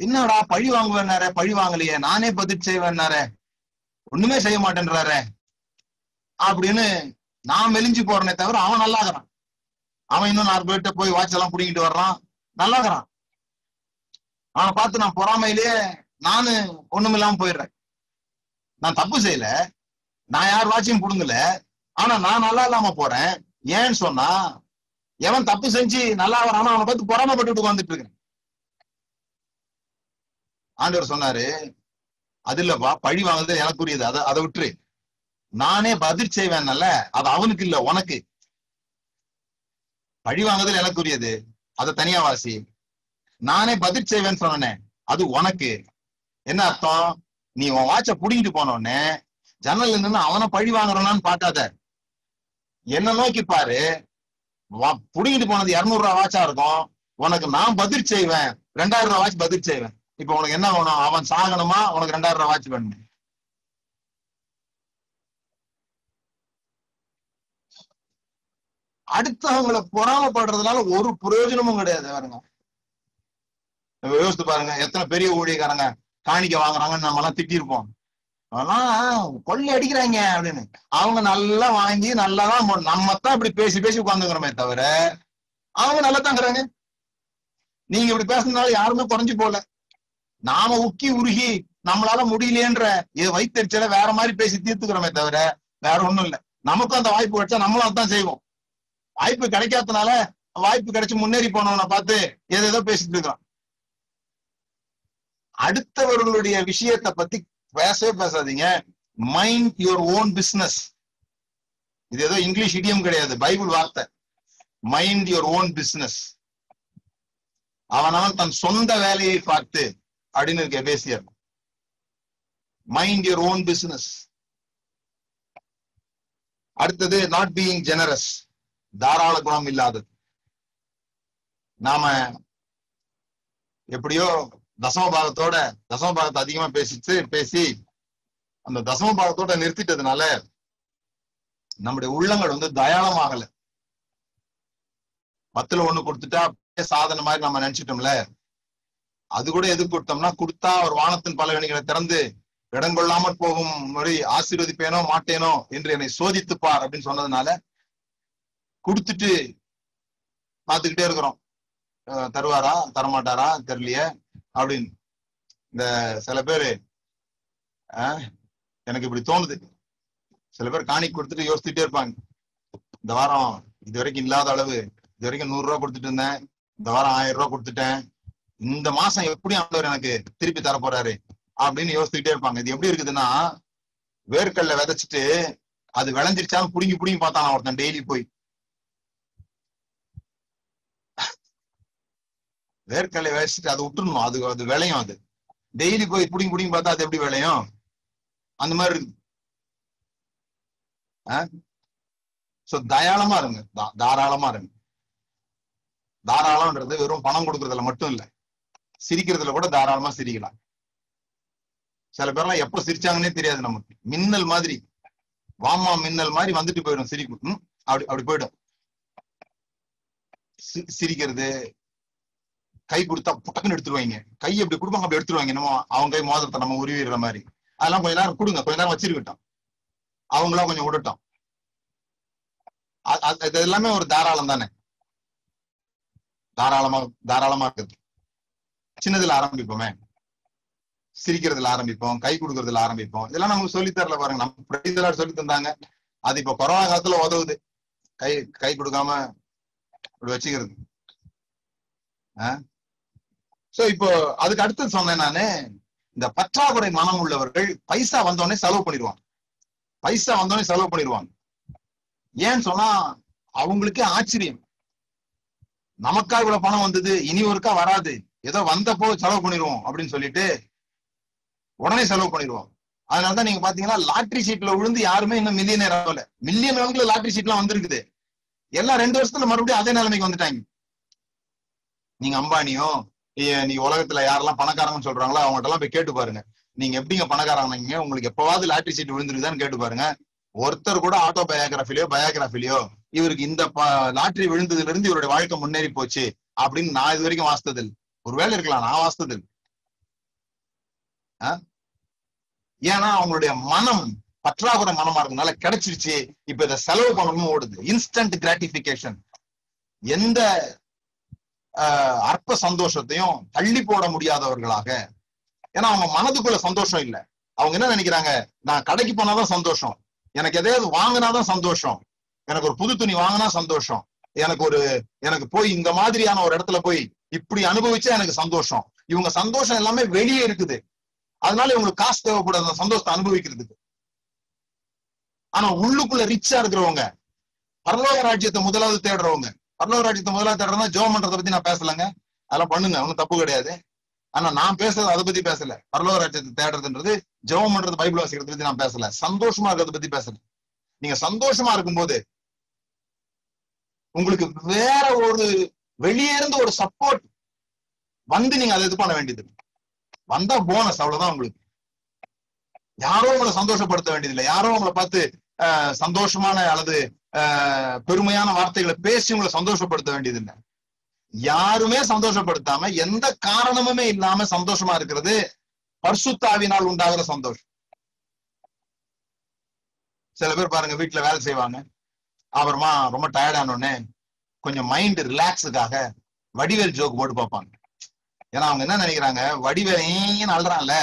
என்னடா பழி வாங்குவேன்னாரே பழி வாங்கலையே நானே பதில் செய்வேன்னாரே. ஒண்ணுமே செய்ய மாட்டேன்றாரே. அப்படின்னு நான் மெலிஞ்சு போறேனே தவிர அவன் நல்லா இருக்கிறான் அவன் இன்னும் நாலு பேர்கிட்ட போய் வாட்ச் எல்லாம் புடிங்கிட்டு வர்றான். நல்லா இருக்கிறான் அவனை பார்த்து நான் பொறாமையிலேயே நானு ஒண்ணுமில்லாம போயிடுறேன். நான் தப்பு செய்யல. நான் யார் வாட்சியும் புடுங்கல. ஆனா நான் நல்லா இல்லாம போறேன். ஏன்னு சொன்னா எவன் தப்பு செஞ்சு நல்லா வரானோ அவனை பார்த்து பொறாமப்பட்டு உட்காந்துட்டு இருக்கேன். ஆண்டவர் சொன்னாரு அது இல்லப்பா பழி வாங்குறது எனக்குரியது அதை அதை விட்டுரு. நானே பதில் செய்வேன்ல அது அவனுக்கு இல்ல உனக்கு. பழி வாங்குதல் எனக்குரியது அதை தனியா வாசி. நானே பதில் செய்வேன்னு சொன்னேன் அது உனக்கு. என்ன அர்த்தம்? நீ உன் வாட்ச புடிங்கிட்டு போனோடனே ஜன்னல் இருந்து அவனை பழி வாங்குறானான்னு பார்க்காத. என்ன நோக்கி பாரு. வா- புடிங்கிட்டு போனது இருநூறு ரூபா வாட்சா இருக்கும். உனக்கு நான் பதில் செய்வேன். ரெண்டாயிரம் ரூபாய் வாட்ச் பதில் செய்வேன். இப்ப உனக்கு என்ன வேணும்? அவன் சாகணுமா? உனக்கு ரெண்டாயிரம் ரூபாய் வாட்ச் வேணும். அடுத்தவங்களை பொறாமப்படுறதுனால ஒரு பிரயோஜனமும் கிடையாது பாருங்க. யோசித்து பாருங்க எத்தனை பெரிய ஊழியக்காரங்க காணிக்க வாங்குறாங்கன்னு நம்ம எல்லாம் திட்டிருப்போம் ஆனா கொள்ளை அடிக்கிறாங்க அப்படின்னு. அவங்க நல்லா வாங்கி நல்லா தான் நம்ம தான் இப்படி பேசி பேசி உட்காந்துக்கிறோமே தவிர அவங்க நல்லா தாங்கிறாங்க. நீங்க இப்படி பேசுனதுனால யாருமே குறைஞ்சு போல நாம உக்கி உருகி நம்மளால முடியலன்ற இது வைத்தறிச்சல வேற மாதிரி பேசி தீர்த்துக்கிறோமே தவிர வேற ஒண்ணும் இல்ல. நமக்கும் அந்த வாய்ப்பு கிடைச்சா நம்மளும் அதான் செய்வோம். வாய்ப்பு கிடைக்காதனால வாய்ப்பு கிடைச்சு முன்னேறி போனவனை பார்த்து ஏதேதோ பேசிட்டு இருக்கிறோம். அடுத்தவர்களுடைய விஷயத்தை பத்தி பேசவே பேசாதீங்க. மைண்ட் யுவர் ஓன் பிசினஸ் இது ஏதோ இங்கிலீஷ் இடியம் கிடையாது பைபிள் வார்த்தை. மைண்ட் யுவர் ஓன் பிசினஸ் அவனவன் தன் சொந்த வேலையை பார்த்து அப்படின்னு இருக்க பேசியர் மைண்ட் யுவர் ஓன் பிசினஸ் அடுத்தது நாட் பீயிங் ஜெனரஸ் தாராள குணம் இல்லாதது. நாம எப்படியோ தசம பாகத்தோட தசம பாகத்தை அதிகமா பேசிச்சு பேசி அந்த தசம பாகத்தோட நிறுத்திட்டதுனால நம்முடைய உள்ளங்கள் வந்து தயாளமாகல. பத்துல ஒண்ணு கொடுத்துட்டா அப்படியே சாதனை மாதிரி நம்ம நினைச்சிட்டோம்ல. அது கூட எது கொடுத்தோம்னா கொடுத்தா அவர் வானத்தின் பலகணிகளை திறந்து இடம் கொள்ளாமல் போகும் முறை ஆசீர்வதிப்பேனோ மாட்டேனோ என்று என்னை சோதித்துப்பார் அப்படின்னு சொன்னதுனால கொடுத்துட்டு பார்த்துக்கிட்டே இருக்கிறோம். தருவாரா? தரமாட்டாரா? தெரியலையே. அப்படின்னு. இந்த சில பேரு எனக்கு இப்படி தோணுது. சில பேர் காணி கொடுத்துட்டு யோசிச்சுட்டே இருப்பாங்க. இந்த வாரம் இது வரைக்கும் இல்லாத அளவு இது வரைக்கும் நூறு ரூபா கொடுத்துட்டு இருந்தேன். இந்த வாரம் ஆயிரம் ரூபா கொடுத்துட்டேன். இந்த மாசம் எப்படி ஆண்டவர் எனக்கு திருப்பி தர போறாரு அப்படின்னு யோசிச்சுக்கிட்டே இருப்பாங்க. இது எப்படி இருக்குதுன்னா வேர்க்கல்ல விதைச்சிட்டு அது விளைஞ்சிருச்சாலும் புடுங்கி புடுங்கி பார்த்தானா ஒருத்தன் டெய்லி போய். வேர்க்கல்லை விதைச்சிட்டு அதை விட்டுருணும் அது அது விளையும் அது. டெய்லி போய் புடிங்கி புடிங்கி பார்த்தா அது எப்படி விளையும்? அந்த மாதிரி இருக்கு. சோ தயாளமா இருங்க. தா- தாராளமா இருங்க. தாராளம்ன்றது வெறும் பணம் கொடுக்கறதுல மட்டும் இல்ல. சிரிக்கிறதுல கூட தாராளமா சிரிக்கலாம். சில பேர்லாம் எப்ப சிரிச்சாங்கன்னே தெரியாது நமக்கு. மின்னல் மாதிரி. வாமா மின்னல் மாதிரி வந்துட்டு போயிடும் சிரிப்பு. அப்படி அப்படி போயிடும். சி- சிரிக்கிறது. கை கொடுத்தா புட்டக்குன்னு எடுத்துருவாங்க. கை எப்படி கொடுப்பாங்க அப்படி எடுத்துருவாங்க. என்னமோ அவங்க கை மோதிரத்தை நம்ம உருவிடுற மாதிரி. அதெல்லாம் கொஞ்ச நேரம் கொடுங்க. கொஞ்ச நேரம் வச்சிருக்கட்டும். அவங்களா கொஞ்சம் விடட்டும். இது எல்லாமே ஒரு தாராளம் தானே? தாராளமா தாராளமா இருக்குது. சின்னதுல ஆரம்பிப்போமே. சிரிக்கிறதுல ஆரம்பிப்போம் கை கொடுக்கறதுல ஆரம்பிப்போம். இதெல்லாம் நமக்கு சொல்லித்தரல தரல பாருங்க. நம்ம இதெல்லாம் சொல்லி தந்தாங்க. அது இப்ப கொரோனா காலத்துல உதவுது. கை கை கொடுக்காம இப்படி வச்சுக்கிறது. சோ இப்போ அதுக்கு அடுத்து சொன்னேன் நானு. இந்த பற்றாக்குறை மனம் உள்ளவர்கள் பைசா வந்தோடனே செலவு பண்ணிடுவாங்க. பைசா வந்தோடனே செலவு பண்ணிடுவாங்க. ஏன்னு சொன்னா அவங்களுக்கே ஆச்சரியம். நமக்கா இவ்வளவு பணம் வந்தது இனி ஒருக்கா வராது. ஏதோ வந்தப்போ செலவு பண்ணிடுவோம் அப்படின்னு சொல்லிட்டு உடனே செலவு பண்ணிடுவோம் அதனாலதான் நீங்க பாத்தீங்கன்னா லாட்ரி சீட்ல விழுந்து யாருமே இன்னும் மில்லியனர் ஆகல மில்லியன் கணக்குல லாட்ரி சீட்லாம் வந்திருக்குது. எல்லாம் ரெண்டு வருஷத்துல மறுபடியும் அதே நிலைமைக்கு வந்துட்டாங்க. நீங்க அம்பானியோ ஏ- நீ உலகத்துல யாரெல்லாம் பணக்காரங்கன்னு சொல்றாங்களோ அவங்ககிட்ட எல்லாம் போய் கேட்டு பாருங்க. நீங்க எப்படிங்க பணக்காரங்க உங்களுக்கு எப்பவாவது லாட்ரி சீட் விழுந்துருக்குதான்னு கேட்டு பாருங்க. ஒருத்தர் கூட ஆட்டோ பயோகிராஃபிலையோ பயோகிராஃபிலையோ இவருக்கு இந்த லாட்ரி விழுந்ததுல இருந்து இவருடைய வாழ்க்கை முன்னேறி போச்சு அப்படின்னு நான் இது வரைக்கும் வாசித்ததில்லை. ஒருவேளை இருக்கலாம் நான் வாசித்தது இல்ல. ஏன்னா அவங்களுடைய மனம் பற்றாக்குறை மனமா இருக்கனால கிடைச்சிருச்சு. இப்ப இதை செலவு பண்ணணும் ஓடுது. இன்ஸ்டன்ட் கிராட்டிபிகேஷன் எந்த அற்ப சந்தோஷத்தையும் தள்ளி போட முடியாதவர்களாக. ஏன்னா அவங்க மனதுக்குள்ள சந்தோஷம் இல்ல. அவங்க என்ன நினைக்கிறாங்க? நான் கடைக்கு போனாதான் சந்தோஷம். எனக்கு எதையாவது வாங்கினாதான் சந்தோஷம். எனக்கு ஒரு புது துணி வாங்கினா சந்தோஷம். எனக்கு ஒரு எனக்கு போய் இந்த மாதிரியான ஒரு இடத்துல போய் இப்படி அனுபவிச்சா எனக்கு சந்தோஷம். இவங்க சந்தோஷம் எல்லாமே வெளியே இருக்குது. அதனால இவங்களுக்கு காசு தேவைப்படாது அந்த சந்தோஷத்தை அனுபவிக்கிறதுக்கு. ஆனா உள்ளுக்குள்ள ரிச்சா இருக்கிறவங்க பரலோக ராஜ்யத்தை முதலாவது தேடுறவங்க பரலோக ராஜ்யத்தை முதலாவது தேடுறதுனா ஜோம் பண்றதை பத்தி நான் பேசலங்க. அதெல்லாம் பண்ணுங்க ஒன்றும் தப்பு கிடையாது. ஆனா நான் பேசுறது அதை பத்தி பேசல. பரலோக ராஜ்யத்தை தேடுறதுன்றது ஜெபம் பண்றது பைபிள் வாசிக்கிறத பத்தி நான் பேசல. சந்தோஷமா இருக்கிறத பத்தி பேசல. நீங்க சந்தோஷமா இருக்கும்போது உங்களுக்கு வேற ஒரு வெளியே இருந்து ஒரு சப்போர்ட் வந்து நீங்க அதை இது பண்ண வேண்டியது வந்தா போனஸ் அவ்வளவுதான் உங்களுக்கு. யாரோ உங்களை சந்தோஷப்படுத்த வேண்டியது இல்லை. யாரோ உங்களை பார்த்து சந்தோஷமான அல்லது ஆஹ், பெருமையான வார்த்தைகளை பேசி உங்களை சந்தோஷப்படுத்த வேண்டியது இல்லை. யாருமே சந்தோஷப்படுத்தாம எந்த காரணமுமே இல்லாம சந்தோஷமா இருக்கிறது. பர்சுத்தாவினால் உண்டாகிற சந்தோஷம். சில பேர் பாருங்க வீட்டுல வேலை செய்வாங்க. அப்புறமா ரொம்ப டயர்டான உடனே கொஞ்சம் மைண்ட் ரிலாக்ஸுக்காக வடிவேல் ஜோக் போட்டு பார்ப்பாங்க. ஏன்னா அவங்க என்ன நினைக்கிறாங்க? வடிவேலையும் அழுறான்ல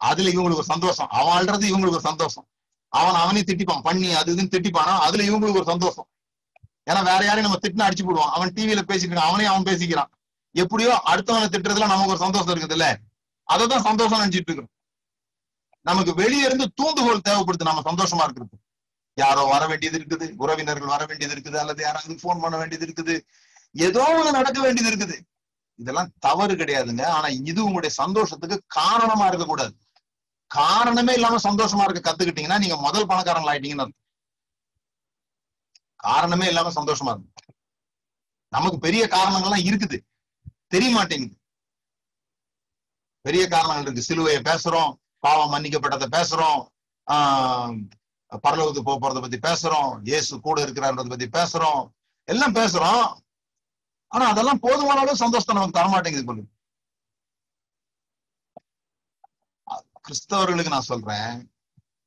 அதுல இவங்களுக்கு ஒரு சந்தோஷம். அவன் அழுறது இவங்களுக்கு ஒரு சந்தோஷம். அவன் அவனையும் திட்டிப்பான். பண்ணி அது இதுன்னு திட்டிப்பானா அதுல இவங்களுக்கு ஒரு சந்தோஷம். ஏன்னா வேற யாரையும் நம்ம திட்டினா அடிச்சு போடுவோம் அவன் டிவியில பேசிக்கிறான் அவனே அவனையும் அவன் பேசிக்கிறான். எப்படியோ அடுத்தவனை திட்டுறதுல நமக்கு ஒரு சந்தோஷம் இருக்குது இல்ல அததான் சந்தோஷம் நினைச்சிட்டு இருக்கிறோம். நமக்கு வெளியே இருந்து தூண்டுகோல் தேவைப்படுது. நம்ம சந்தோஷமா இருக்கிறது யாரோ வர வேண்டியது இருக்குது உறவினர்கள் வர வேண்டியது இருக்குது அல்லது யாராவது போன் பண்ண வேண்டியது இருக்குது. ஏதோ ஒண்ணு நடக்க வேண்டியது இருக்குது. இதெல்லாம் தவறு கிடையாதுங்க. ஆனா இது உங்களுடைய சந்தோஷத்துக்கு காரணமா இருக்கக்கூடாது. காரணமே இல்லாம சந்தோஷமா இருக்க கத்துக்கிட்டீங்கன்னா நீங்க முதல் பணக்காரங்களா ஆயிட்டீங்கன்னு காரணமே இல்லாம சந்தோஷமா இருக்கும். நமக்கு பெரிய காரணங்கள்லாம் இருக்குது. தெரிய மாட்டேங்குது பெரிய காரணங்கள் இருக்கு. சிலுவையை பேசுறோம் பாவம் மன்னிக்கப்பட்டதை பேசுறோம் ஆஹ் பரலோகத்துக்கு போக போறதை பத்தி பேசுறோம் இயேசு கூட இருக்கிறான்றத பத்தி பேசுறோம் எல்லாம் பேசுறோம். ஆனா அதெல்லாம் போதுமான அளவு சந்தோஷத்தை நமக்கு தரமாட்டேங்குது போல கிறிஸ்தவர்களுக்கு நான் சொல்றேன்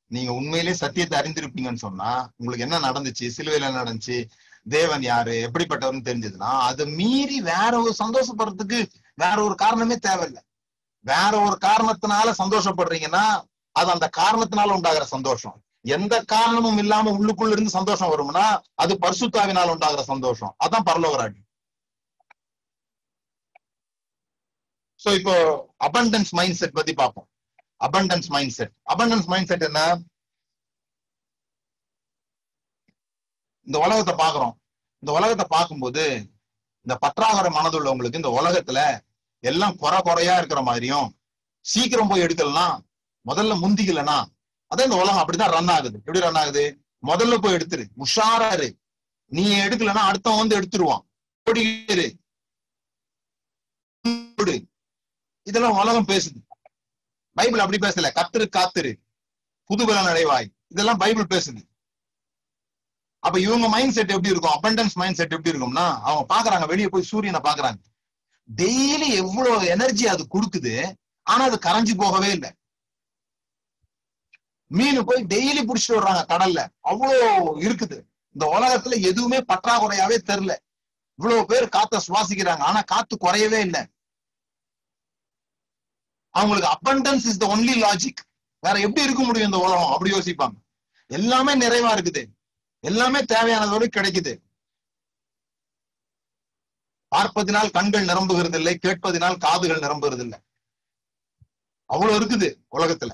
நீங்க உண்மையிலேயே சத்தியத்தை அறிந்திருப்பீங்கன்னு சொன்னா உங்களுக்கு என்ன நடந்துச்சு சிலுவையில என்ன நடந்துச்சு தேவன் யாரு எப்படிப்பட்டவர்னு தெரிஞ்சதுன்னா அதை மீறி வேற ஒரு சந்தோஷப்படுறதுக்கு வேற ஒரு காரணமே தேவையில்லை. வேற ஒரு காரணத்தினால சந்தோஷப்படுறீங்கன்னா அது அந்த காரணத்தினால உண்டாகிற சந்தோஷம். எந்த காரணமும் இல்லாம உள்ளுக்குள்ள இருந்து சந்தோஷம் வரும்னா அது பரிசுத்தாவினால் உண்டாகிற சந்தோஷம். அதான் பரலோகராஜ். சோ இப்போ அபண்டன்ஸ் மைண்ட் செட் பத்தி பார்ப்போம். Abundance mindset abundance mindset என்ன? இந்த உலகத்தை பாக்குறோம் இந்த உலகத்தை பார்க்கும்போது இந்த பற்றாகர மனதுள்ளவங்களுக்கு இந்த உலகத்துல எல்லாம் குறை குறையா இருக்கிற மாதிரியும் சீக்கிரம் போய் எடுக்கலாம் முதல்ல முந்திக்கலன்னா அதான் இந்த உலகம் அப்படிதான் ரன் ஆகுது. எப்படி ரன் ஆகுது? முதல்ல போய் எடுத்துரு. உஷாராரு நீ எடுக்கலன்னா அடுத்தவன் வந்து எடுத்துருவான். இதெல்லாம் உலகம் பேசுது. பைபிள் அப்படி பேசல. கத்துரு காத்துரு. புதுபலன் அடைவாய். இதெல்லாம் பைபிள் பேசுது. அப்ப இவங்க மைண்ட் செட் எப்படி இருக்கும்? அபண்டன்ஸ் மைண்ட் செட் எப்படி இருக்கும்னா அவங்க பாக்குறாங்க. வெளியே போய் சூரியனை பாக்குறாங்க. டெய்லி எவ்வளவு எனர்ஜி அது கொடுக்குது ஆனா அது கரைஞ்சு போகவே இல்லை. மீன் போய் டெய்லி புடிச்சிட்டு வர்றாங்க கடல்ல. அவ்வளோ இருக்குது. இந்த உலகத்துல எதுவுமே பற்றாக்குறையாவே தெரில இவ்வளவு பேர் காத்த சுவாசிக்கிறாங்க. ஆனா காத்து குறையவே இல்லை. அவங்களுக்கு abundance is the only logic வேற எப்படி இருக்க முடியும் இந்த உலகம்? அப்படி யோசிப்பாங்க. எல்லாமே நிறைவா இருக்குது. எல்லாமே தேவையானதோடு கிடைக்குது. பார்ப்பதினால் கண்கள் நிரம்புகிறது இல்லை கேட்பதினால் காதுகள் நிரம்புகிறது இல்லை அவ்வளவு இருக்குது உலகத்துல.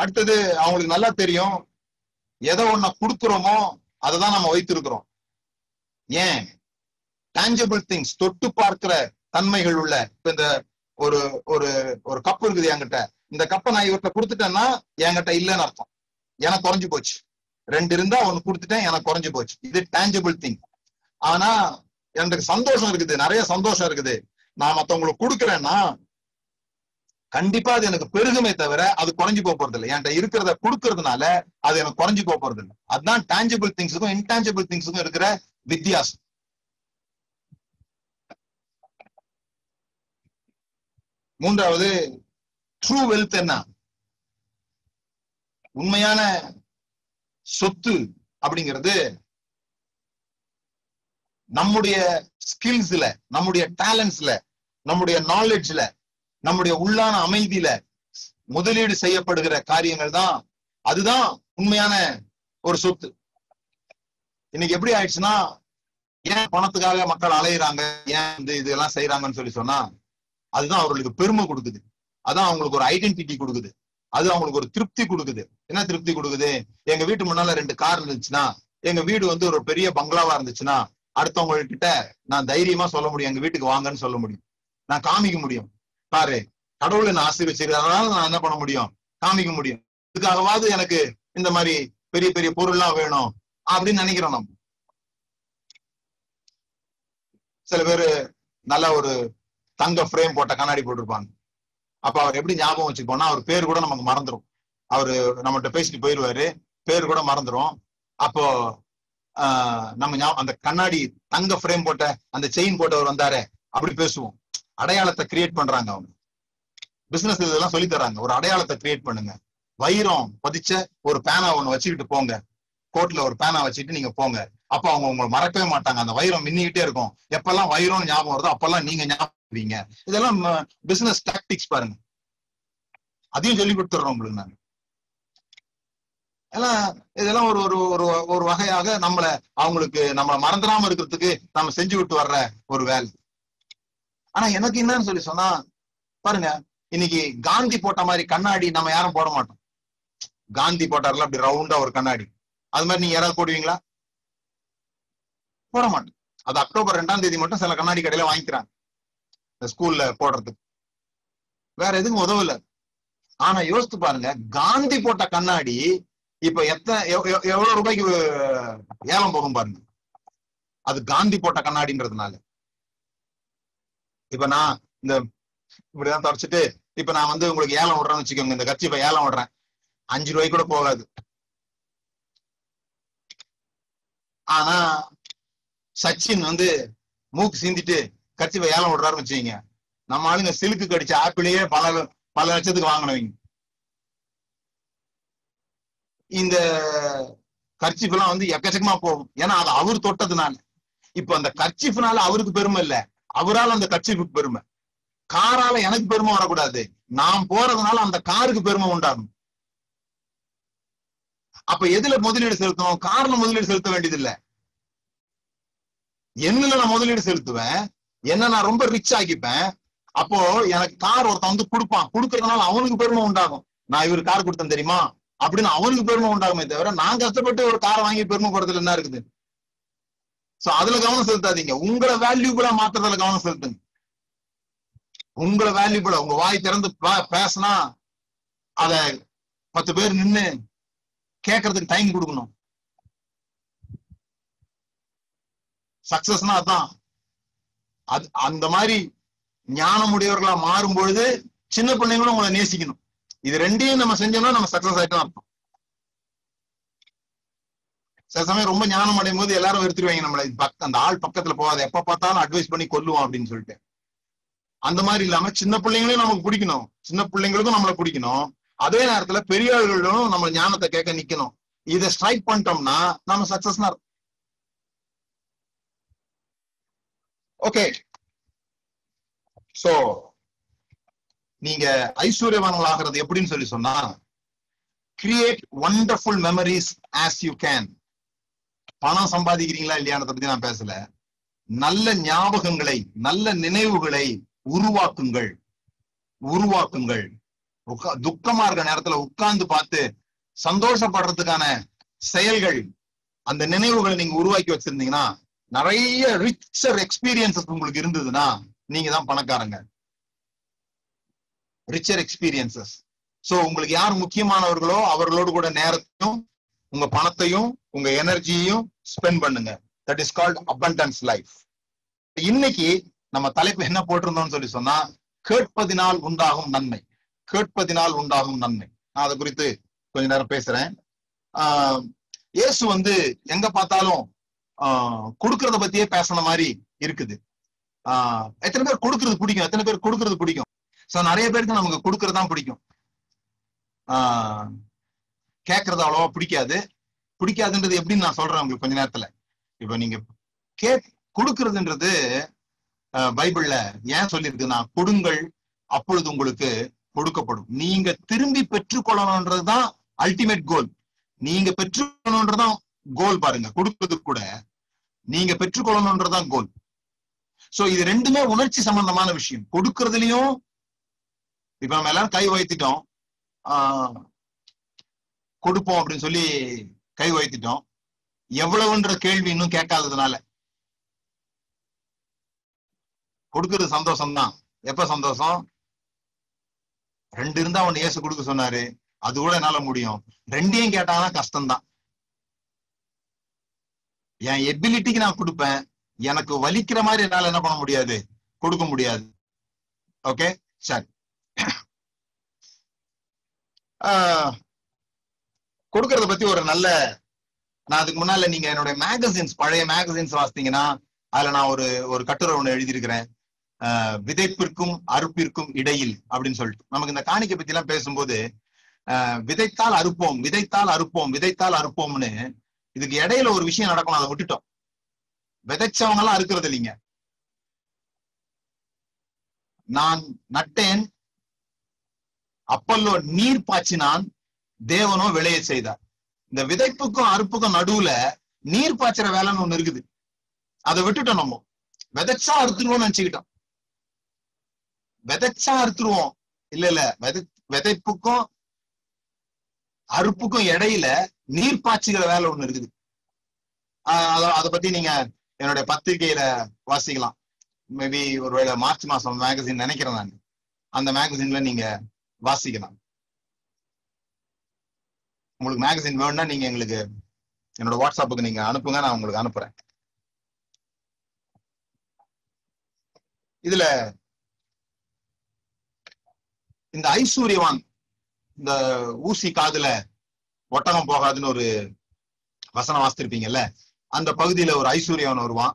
அடுத்தது அவங்களுக்கு நல்லா தெரியும் எதை ஒண்ண குடுக்குறோமோ அதை தான் நம்ம வைத்திருக்கிறோம். ஏன்? டேஞ்சபிள் திங்ஸ் தொட்டு பார்க்கிற தன்மைகள் உள்ள இப்ப இந்த ஒரு ஒரு ஒரு கப் இருக்குது என்கிட்ட. இந்த கப்பை நான் இவர்கிட்ட கொடுத்துட்டேன்னா என்கிட்ட இல்லைன்னு அர்த்தம். எனக்கு குறைஞ்சு போச்சு. ரெண்டு இருந்தா ஒன்னு கொடுத்துட்டேன் எனக்கு குறைஞ்சு போச்சு. இது டேஞ்சபிள் திங் ஆனா எனக்கு சந்தோஷம் இருக்குது நிறைய சந்தோஷம் இருக்குது. நான் மத்தவங்களுக்கு கொடுக்குறேன்னா கண்டிப்பா அது எனக்கு பெருகுமே தவிர அது குறைஞ்சு போக போறது இல்லை. என்கிட்ட இருக்கிறத கொடுக்கறதுனால அது எனக்கு குறைஞ்சு போக போறது இல்லை. அதுதான் டேஞ்சபிள் திங்ஸுக்கும் இன்டான்ஜிபிள் திங்ஸுக்கும் இருக்கிற வித்தியாசம். மூன்றாவது ட்ரூ வெல்த் என்ன? உண்மையான சொத்து அப்படிங்கிறது நம்முடைய ஸ்கில்ஸ்ல நம்முடைய டேலண்ட்ஸ்ல நம்முடைய நாலேஜ்ல நம்முடைய உள்ளான அமைதியில முதலீடு செய்யப்படுகிற காரியங்கள் தான் அதுதான் உண்மையான ஒரு சொத்து. இன்னைக்கு எப்படி ஆயிடுச்சுன்னா ஏன் பணத்துக்காக மக்கள் அலையுறாங்க ஏன் வந்து இதெல்லாம் செய்யறாங்கன்னு சொல்லி சொன்னா அதுதான் அவர்களுக்கு பெருமை கொடுக்குது. அதான் அவங்களுக்கு ஒரு ஐடென்டிட்டி கொடுக்குது. அது அவங்களுக்கு ஒரு திருப்தி கொடுக்குது. என்ன திருப்தி கொடுக்குது? எங்க வீட்டு முன்னால ரெண்டு கார் இருந்துச்சுன்னா எங்க வீடு வந்து ஒரு பெரிய பங்களாவா இருந்துச்சுன்னா அடுத்தவங்க கிட்ட நான் தைரியமா சொல்ல முடியும் எங்க வீட்டுக்கு வாங்கன்னு சொல்ல முடியும். நான் காமிக்க முடியும். பாரு கடவுள் என்ன ஆசீர்வச்சிருக்கேன் அதனால நான் என்ன பண்ண முடியும்? காமிக்க முடியும். இதுக்காகவாது எனக்கு இந்த மாதிரி பெரிய பெரிய பொருள்லாம் வேணும் அப்படின்னு நினைக்கிறோம் நம்ம. சில பேரு நல்ல ஒரு தங்க ஃப்ரேம் போட்ட கண்ணாடி போட்டிருப்பாங்க. அப்ப அவர் எப்படி ஞாபகம் வச்சுக்கோன்னா அவர் பேர் கூட நமக்கு மறந்துடும் அவரு நம்மகிட்ட பேசிட்டு போயிருவாரு. பேர் கூட மறந்துடும் அப்போ ஆஹ் நம்ம அந்த கண்ணாடி தங்க ஃப்ரேம் போட்ட அந்த செயின் போட்டவர் வந்தாரு அப்படி பேசுவோம். அடையாளத்தை கிரியேட் பண்றாங்க அவங்க. பிசினஸ் இதெல்லாம் சொல்லி தராங்க ஒரு அடையாளத்தை கிரியேட் பண்ணுங்க. வைரம் பதிச்ச ஒரு பேனா ஒண்ணு வச்சுக்கிட்டு போங்க. கோட்ல ஒரு பேனா வச்சுட்டு நீங்க போங்க. அப்ப அவங்க உங்களை மறக்கவே மாட்டாங்க. அந்த வைரம் மின்னிக்கிட்டே இருக்கும். எப்பெல்லாம் வைரம்னு ஞாபகம் வருதோ அப்பெல்லாம் நீங்க ஞாபகம் இதெல்லாம் பிசினஸ் டாக்டிக்ஸ் பாருங்க. அதையும் சொல்லி கொடுத்துறோம் உங்களுக்கு நாங்க. எல்லாம் இதெல்லாம் ஒரு ஒரு ஒரு ஒரு வகையாக நம்மள அவங்களுக்கு நம்மளை மறந்துடாம இருக்கிறதுக்கு நம்ம செஞ்சு விட்டு வர்ற ஒரு வேலை. ஆனா எனக்கு என்னன்னு சொல்லி சொன்னா பாருங்க இன்னைக்கு காந்தி போட்ட மாதிரி கண்ணாடி நம்ம யாரும் போட மாட்டோம். காந்தி போட்டார்ல அப்படி ரவுண்டா ஒரு கண்ணாடி. அது மாதிரி நீங்க யாராவது போடுவீங்களா? போட மாட்டோம். அது அக்டோபர் ரெண்டாம் தேதி மட்டும் சில கண்ணாடி கடையில வாங்கிக்கிறாங்க. இந்த ஸ்கூல்ல போடுறதுக்கு வேற எதுக்கும் உதவல. ஆனா யோசித்து பாருங்க காந்தி போட்ட கண்ணாடி இப்ப எத்தனை எவ்- எவ்- எவ்வளவு ரூபாய்க்கு ஏலம் போகும் பாருங்க. அது காந்தி போட்ட கண்ணாடின்றதுனால. இப்ப நான் இந்த இப்படிதான் தொடச்சிட்டு இப்ப நான் வந்து உங்களுக்கு ஏலம் விடுறேன்னு வச்சுக்கோங்க. இந்த கட்சி இப்ப ஏலம் விடுறேன். அஞ்சு ரூபாய்க்கு கூட போகாது. ஆனா சச்சின் வந்து மூக்கு சிந்திட்டு கட்சிப்பை ஏலம் விடுறாருன்னு வச்சுக்கீங்க. நம்ம ஆளுங்க சிலுக்கு கடிச்ச ஆப்பிளையே பல பல லட்சத்துக்கு வாங்கினவங்க. இந்த கர்ச்சிஃப்லாம் வந்து எக்கச்சக்கமா போகும். ஏன்னா அது அவர் தொட்டதுனால. இப்ப அந்த கர்ச்சிஃப்னால அவருக்கு பெருமை இல்லை. அவரால் அந்த கட்சிக்கு பெருமை. காரால எனக்கு பெருமை வரக்கூடாது. நான் போறதுனால அந்த காருக்கு பெருமை உண்டாகும். அப்ப எதுல முதலீடு செலுத்தணும்? கார்ல முதலீடு செலுத்த வேண்டியது இல்ல என்னல நான் முதலீடு செலுத்துவேன். என்ன நான் ரொம்ப ரிச் ஆக்கிப்பேன். அப்போ எனக்கு கார் ஒருத்தன் வந்து கொடுப்பான். கொடுக்கறதுனால அவனுக்கு பெருமை உண்டாகும். நான் இவரு கார் கொடுத்தேன் தெரியுமா? அப்படின்னு அவனுக்கு பெருமை உண்டாகுமே தவிர நான் கஷ்டப்பட்டு ஒரு காரை வாங்கி பெருமை போறதுல என்ன இருக்குது? சோ அதுல கவனம் செலுத்தாதீங்க. உங்களை வேல்யூபிளா மாத்துறதுல கவனம் செலுத்துங்க. உங்களை வேல்யூபிளா உங்க வாய் திறந்து பே- பேசினா அத பத்து பேர் நின்னு கேட்கறதுக்கு டைம் கொடுக்கணும். சக்சஸ்னா அதான். அது அந்த மாதிரி ஞானம் உடையவர்களா மாறும் பொழுது சின்ன பிள்ளைங்களும் உங்களை நேசிக்கணும். இது ரெண்டையும் நம்ம செஞ்சோம்னா நம்ம சக்சஸ் ஆயிட்டோம் அர்த்தம் சில சமயம் ரொம்ப ஞானம் அடையும் போது எல்லாரும் வெறுத்துருவாங்க நம்மள. இது அந்த ஆள் பக்கத்துல போகாத. எப்ப பார்த்தாலும் அட்வைஸ் பண்ணி கொல்லுவோம் அப்படின்னு சொல்லிட்டு. அந்த மாதிரி இல்லாம சின்ன பிள்ளைங்களையும் நமக்கு பிடிக்கணும் சின்ன பிள்ளைங்களுக்கும் நம்மளை பிடிக்கணும் அதே நேரத்துல பெரியவர்களும் நம்ம ஞானத்தை கேட்க நிக்கணும். இதை ஸ்ட்ரைக் பண்ணிட்டோம்னா நம்ம சக்சஸ்னா ஓகே சோ நீங்க ஐஸ்வர்யவான்கள் ஆகிறது எப்படின்னு சொல்லி சொன்னா create wonderful memories as you can பணம் சம்பாதிக்கிறீங்களா இல்லையானதை பத்தி நான் பேசல. நல்ல ஞாபகங்களை நல்ல நினைவுகளை உருவாக்குங்கள். உருவாக்குங்கள். துக்கமா இருக்க நேரத்துல உட்கார்ந்து பார்த்து சந்தோஷப்படுறதுக்கான செயல்கள் அந்த நினைவுகளை நீங்க உருவாக்கி வச்சிருந்தீங்கன்னா நிறைய ரிச்சர் எக்ஸ்பீரியன்சஸ் உங்களுக்கு இருந்ததுன்னா நீங்க தான் பணக்காரங்க. ரிச்சர் எக்ஸ்பீரியன்சஸ் சோ உங்களுக்கு யார் முக்கியமானவர்களோ அவர்களோடு கூட நேரத்தையும் உங்க பணத்தையும் உங்க எனர்ஜியையும் ஸ்பெண்ட் பண்ணுங்க. That is called abundance life இன்னைக்கு நம்ம தலைப்பு என்ன போட்டிருந்தோம்னு சொல்லி சொன்னா கேட்பதினால் உண்டாகும் நன்மை. கேட்பதினால் உண்டாகும் நன்மை. நான் அதை குறித்து கொஞ்ச நேரம் பேசுறேன். ஆஹ் இயேசு வந்து எங்க பார்த்தாலும் ஆஹ் கொடுக்கறத பத்தியே பேசுன மாதிரி இருக்குது. ஆஹ் எத்தனை பேர் கொடுக்கறது பிடிக்கும்? எத்தனை பேர் கொடுக்கறது பிடிக்கும்? சோ நிறைய பேருக்கு நமக்கு கொடுக்கறதுதான் பிடிக்கும். ஆஹ் கேட்கறது அவ்வளவா பிடிக்காது. பிடிக்காதுன்றது எப்படின்னு நான் சொல்றேன் உங்களுக்கு கொஞ்ச நேரத்துல. இப்ப நீங்க கே கொடுக்கறதுன்றது ஆஹ் பைபிள்ல ஏன் சொல்லியிருக்குன்னா கொடுங்கள் அப்பொழுது உங்களுக்கு கொடுக்கப்படும். நீங்க திரும்பி பெற்றுக்கொள்ளணும்ன்றதுதான் அல்டிமேட் கோல் நீங்க பெற்றுக்கொள்ளணும்ன்றதான் கோல் பாருங்க. கொடுக்கறது கூட நீங்க பெற்றுக்கொள்ளணும்ன்றதான் கோல் சோ இது ரெண்டுமே உணர்ச்சி சம்பந்தமான விஷயம். கொடுக்கறதுலயும் இப்ப நம்ம எல்லாரும் கை வைத்துட்டோம். ஆஹ் கொடுப்போம் அப்படின்னு சொல்லி கை வைத்துட்டோம். எவ்வளவுன்ற கேள்வி இன்னும் கேட்காததுனால. கொடுக்கறது சந்தோஷம் தான் எப்ப சந்தோஷம்? ரெண்டு இருந்தா ஒண்ணு ஏசு கொடுக்க சொன்னாரு. அது கூட என்னால முடியும். ரெண்டையும் கேட்டாங்கன்னா கஷ்டம்தான். என் எபிலிட்டிக்கு நான் கொடுப்பேன். எனக்கு வலிக்கிற மாதிரி என்னால என்ன பண்ண முடியாது? கொடுக்க முடியாது. ஓகே சரி. ஆஹ் கொடுக்கறத பத்தி ஒரு நல்ல நான் அதுக்கு முன்னால நீங்க என்னுடைய மேகசின்ஸ் பழைய மேகசின்ஸ் வாசித்தீங்கன்னா அதுல நான் ஒரு ஒரு கட்டுரை ஒண்ணு எழுதியிருக்கிறேன். ஆஹ் விதைப்பிற்கும் அறுப்பிற்கும் இடையில் அப்படின்னு சொல்லிட்டு. நமக்கு இந்த காணிக்கை பத்தி எல்லாம் பேசும்போது ஆஹ் விதைத்தால் அறுப்போம் விதைத்தால் அறுப்போம் விதைத்தால் அறுப்போம்னு இதுக்கு இடையில ஒரு விஷயம் நடக்கணும் அதை விட்டுட்டோம். விதைச்சவங்க எல்லாம் அறுக்கிறது இல்லைங்க. நான் நட்டேன் அப்பல்லோ நீர் பாய்ச்சினான் தேவனும் விளைய செய்தார். இந்த விதைப்புக்கும் அறுப்புக்கும் நடுவுல நீர் பாய்ச்சற வேலைன்னு ஒண்ணு இருக்குது. அதை விட்டுட்டோம் நம்ம. விதைச்சா அறுத்துருவோம்னு நினைச்சுக்கிட்டோம். விதைச்சா அறுத்துருவோம். இல்ல இல்ல. விதை விதைப்புக்கும் அறுப்புக்கும் இடையில நீர் பாய்ச்சுகிற வேலை ஒண்ணு இருக்குது. ஆஹ் அத அதை பத்தி நீங்க என்னுடைய பத்திரிகையில வாசிக்கலாம். மேபி ஒருவேளை மார்ச் மாசம் மேகசின் நினைக்கிறேன் நான். அந்த மேகசின்ல நீங்க வாசிக்கலாம். உங்களுக்கு மேகசின் வேணும்னா நீங்க எங்களுக்கு என்னோட வாட்ஸ்அப்புக்கு நீங்க அனுப்புங்க நான் உங்களுக்கு அனுப்புறேன். இதுல இந்த ஐஸ்வர்யவான் இந்த ஊசி காதுல ஒட்டகம் போகாதுன்னு ஒரு வசனம் வாசித்திருப்பீங்கல்ல அந்த பகுதியில ஒரு ஐஸ்வர்யவான் வருவான்.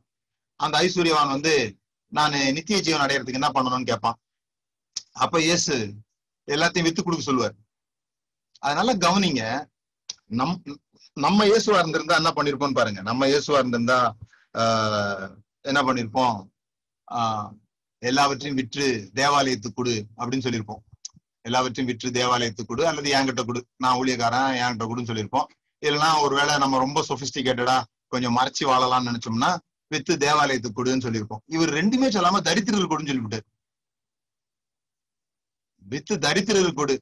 அந்த ஐஸ்வர்யவான் வந்து நான் நித்திய ஜீவன் அடையறதுக்கு என்ன பண்ணணும்னு கேட்பான். அப்ப இயேசு எல்லாத்தையும் வித்து கொடுக்க சொல்லுவார். அதனால கவனிங்க நம் நம்ம இயேசுவா இருந்திருந்தா என்ன பண்ணிருப்போம் பாருங்க. நம்ம இயேசுவா இருந்திருந்தா ஆஹ் என்ன பண்ணிருப்போம்? ஆஹ் எல்லாவற்றையும் விற்று தேவாலயத்துக்கு கொடு அப்படின்னு சொல்லியிருப்போம் எல்லாவற்றையும் விற்று தேவாலயத்துக்கு கொடு அல்லது என்கிட்ட கொடு. நான் ஊழியக்காரன் என்கிட்ட கொடுன்னு சொல்லியிருப்போம் இல்லைன்னா ஒருவேளை நம்ம ரொம்ப சொபிஸ்டிகேட்டடா கொஞ்சம் மறைச்சு வாழலாம்னு நினைச்சோம்னா வித்து தேவாலயத்துக்கு கொடுன்னு சொல்லியிருப்போம் இவர் ரெண்டுமே சொல்லாம தரித்திரர்கள் கொடுன்னு சொல்லிவிட்டாரு. வித்து தரித்திரர்கள் கொடு.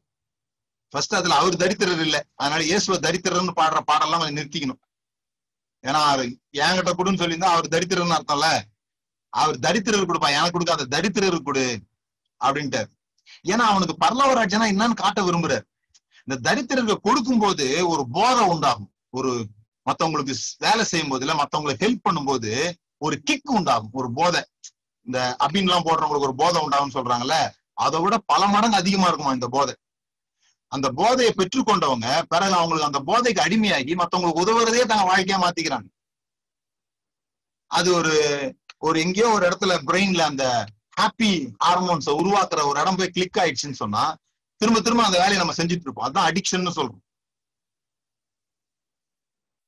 ஃபர்ஸ்ட் அதுல அவர் தரித்திரர் இல்ல. அதனால இயேசுவ தரித்திரர்னு பாடுற பாடெல்லாம் கொஞ்சம் நிறுத்திக்கணும். ஏன்னா அவர் என்கிட்ட கொடுன்னு சொல்லியிருந்தா அவர் தரித்திரர்னு அர்த்தம்ல? அவர் தரித்திரர் கொடுப்பா. எனக்கு கொடுக்காத தரித்திரர் கொடு அப்படின்ட்டு ஏன்னா அவனுக்கு பரலவராஜனா என்னன்னு காட்ட விரும்புறாரு. இந்த தரித்திரருக்கு கொடுக்கும் போது ஒரு போதை உண்டாகும். ஒரு மத்தவங்களுக்கு வேலை செய்யும் போது இல்ல மத்தவங்களுக்கு ஹெல்ப் பண்ணும்போது ஒரு கிக் உண்டாகும். ஒரு போதை. இந்த அபின் எல்லாம் போடுறவங்களுக்கு ஒரு போதை உண்டாகும் சொல்றாங்கல்ல அதை விட பல மடங்கு அதிகமா இருக்குமா இந்த போதை? அந்த போதையை பெற்றுக்கொண்டவங்க பிறகு அவங்களுக்கு அந்த போதைக்கு அடிமையாகி மத்தவங்களுக்கு உதவுறதே தங்க வாழ்க்கையா மாத்திக்கிறாங்க. அது ஒரு ஒரு எங்கேயோ ஒரு இடத்துல பிரெயின்ல அந்த ஹாப்பி ஹார்மோன்ஸை உருவாக்குற ஒரு இடம் போய் கிளிக் ஆயிடுச்சுன்னு சொன்னா திரும்ப திரும்ப அந்த வேலையை நம்ம செஞ்சுட்டு இருப்போம். அதுதான் அடிக்ஷன் சொல்றோம்.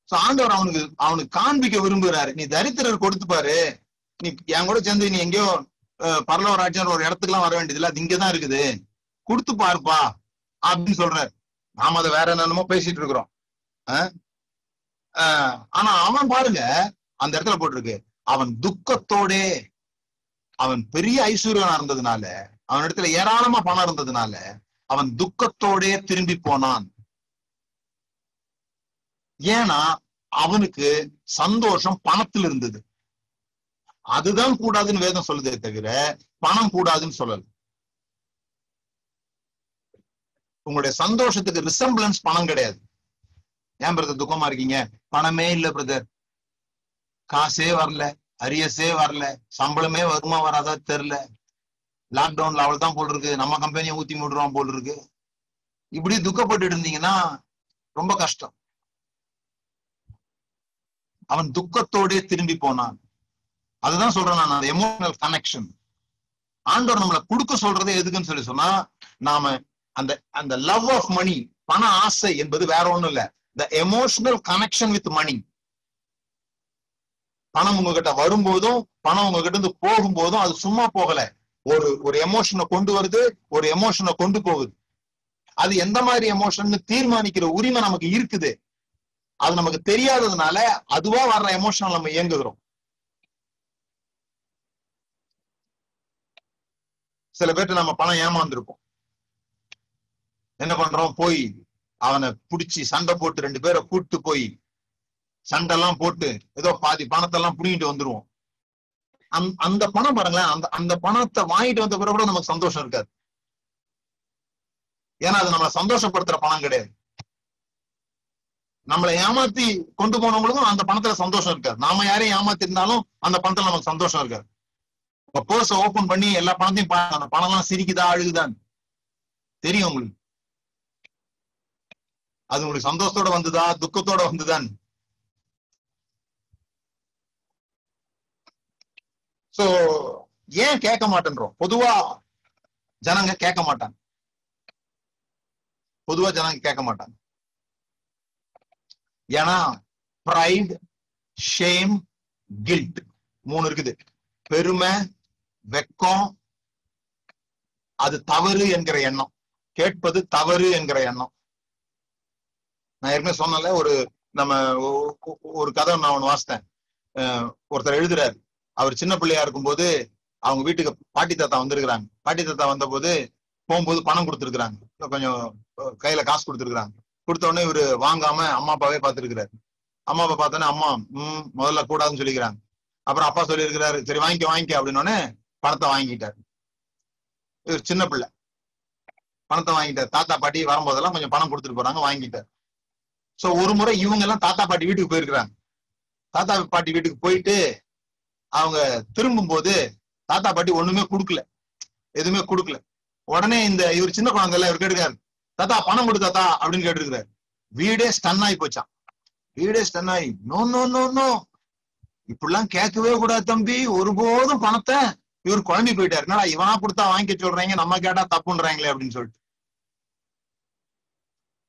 சோ ஆண்டவர் அவனுக்கு அவனுக்கு காண்பிக்க விரும்புகிறாரு நீ தரித்திரர் கொடுத்து பாரு. நீ என் கூட சேர்ந்து நீ எங்கேயோ பரலவராஜன் ஒரு இடத்துக்கு எல்லாம் வர வேண்டியது அது இங்கதான் இருக்குது. கொடுத்து பாருப்பா. அப்படின்னு சொல்றாரு. நாம அதை வேற என்னென்னமோ பேசிட்டு இருக்கிறோம். ஆனா அவன் பாருங்க அந்த இடத்துல போட்டிருக்கு. அவன் துக்கத்தோடே அவன் பெரிய ஐஸ்வர்யனா இருந்ததுனால அவன் இடத்துல ஏராளமா பணம் இருந்ததுனால அவன் துக்கத்தோடே திரும்பி போனான். ஏன்னா அவனுக்கு சந்தோஷம் பணத்தில் இருந்தது அதுதான் கூடாதுன்னு வேதம் சொல்லுதே தவிர பணம் கூடாதுன்னு சொல்லல. உங்களுடைய சந்தோஷத்துக்கு ரிசம்பிளன்ஸ் பணம் கிடையாது. ஏன் பிரதர் துக்கமா இருக்கீங்க? பணமே இல்ல பிரதர் காசே வரல அரியஸே வரல சம்பளமே வருமா வராதா தெரியல. லாக்டவுன்ல அவள் தான் போல் இருக்கு நம்ம கம்பெனியை ஊத்தி மூடுறோம் போல் இருக்கு இப்படி துக்கப்பட்டு இருந்தீங்கன்னா ரொம்ப கஷ்டம். அவன் துக்கத்தோடே திரும்பி போனான். அதுதான் சொல்றேன் நான் அந்த எமோஷனல் கனெக்ஷன் ஆண்டவர் நம்மளை கொடுக்க சொல்றதே எதுக்குன்னு சொல்லி சொன்னா நாம அந்த அந்த லவ் ஆஃப் மணி பண ஆசை என்பது வேற ஒண்ணும் இல்ல. The emotional connection with money பணம் உங்ககிட்ட வரும்போதும் பணம் உங்ககிட்ட இருந்து போகும்போதும் அது சும்மா போகல. ஒரு ஒரு எமோஷனை கொண்டு வருது ஒரு எமோஷனை கொண்டு போகுது. அது எந்த மாதிரி எமோஷன் தீர்மானிக்கிற உரிமை நமக்கு இருக்குது. அது நமக்கு தெரியாததுனால அதுவா வர்ற எமோஷன் நம்ம இயங்குகிறோம். சில பேர்ட்ட நம்ம பணம் ஏமாந்துருப்போம். என்ன பண்றோம்? போய் அவனை புடிச்சு சண்டை போட்டு ரெண்டு பேரை கூட்டு போய் சண்டை எல்லாம் போட்டு ஏதோ பாதி பணத்தெல்லாம் புடிங்கிட்டு வந்துருவோம். அந்த அந்த பணம் பாருங்களேன் அந்த அந்த பணத்தை வாங்கிட்டு வந்த பிறகு கூட நமக்கு சந்தோஷம் இருக்காது. ஏன்னா அது நம்மளை சந்தோஷப்படுத்துற பணம் கிடையாது. நம்மளை ஏமாத்தி கொண்டு போனவங்களுக்கும் அந்த பணத்துல சந்தோஷம் இருக்காது. நாம யாரையும் ஏமாத்தி இருந்தாலும் அந்த பணத்துல நமக்கு சந்தோஷம் இருக்காது. இப்ப பர்ஸ ஓபன் பண்ணி எல்லா பணத்தையும் அந்த பணம் எல்லாம் சிரிக்குதா அழுகுதான்னு. தெரியும் உங்களுக்கு? அது உங்களுக்கு சந்தோஷத்தோட வந்ததா துக்கத்தோட வந்துதான் சோ ஏன் கேட்க மாட்டேன்றோம்? பொதுவா ஜனங்க கேட்க மாட்டாங்க. பொதுவா ஜனங்க கேட்க மாட்டாங்க. ஏன்னா ப்ரைட் ஷேம் கில்ட் மூணு இருக்குது. பெருமை வெக்கம் அது தவறு என்கிற எண்ணம். கேட்பது தவறு என்கிற எண்ணம். நான் ஏற்கனவே சொன்னல ஒரு நம்ம ஒ- ஒரு கதை நான் ஒன்று வாசித்தேன். ஒருத்தர் எழுதுறாரு. அவர் சின்ன பிள்ளையா இருக்கும்போது அவங்க வீட்டுக்கு பாட்டி தாத்தா வந்திருக்கிறாங்க. பாட்டி தாத்தா வந்தபோது போகும்போது பணம் கொடுத்துருக்குறாங்க. கொஞ்சம் கையில காசு கொடுத்துருக்குறாங்க. கொடுத்த உடனே இவரு வாங்காம அம்மா அப்பாவே பார்த்திருக்கிறாரு அம்மா அப்பா பார்த்தோன்னே அம்மா ம் முதல்ல கூடாதுன்னு சொல்லிக்கிறாங்க. அப்புறம் அப்பா சொல்லியிருக்கிறாரு சரி வாங்கிக்க வாங்கிக்க அப்படின்னோடனே பணத்தை வாங்கிட்டாரு. இவர் சின்ன பிள்ளை. பணத்தை வாங்கிட்டார். தாத்தா பாட்டி வரும்போதெல்லாம் கொஞ்சம் பணம் கொடுத்துட்டு போறாங்க வாங்கிட்டார். சோ ஒரு முறை இவங்க எல்லாம் தாத்தா பாட்டி வீட்டுக்கு போயிருக்கிறாங்க. தாத்தா பாட்டி வீட்டுக்கு போயிட்டு அவங்க திரும்பும் போது தாத்தா பாட்டி ஒண்ணுமே கொடுக்கல. எதுவுமே கொடுக்கல. உடனே இந்த இவர் சின்ன குழந்தை எல்லாம் இவர் கேட்டுக்காரு தாத்தா பணம் கொடு தாத்தா அப்படின்னு கேட்டுருக்காரு வீடே ஸ்டன் ஆகி போச்சான் வீடே ஸ்டன் ஆகி நோ நோ நோ நோ. இப்படிலாம் கேட்கவே கூடாது தம்பி. ஒருபோதும் பணத்தை இவர் குழம்பி போயிட்டாரு. என்னடா இவனா கொடுத்தா வாங்கிக்க சொல்றாங்க நம்ம கேட்டா தப்புன்றாங்களே அப்படின்னு சொல்லிட்டு.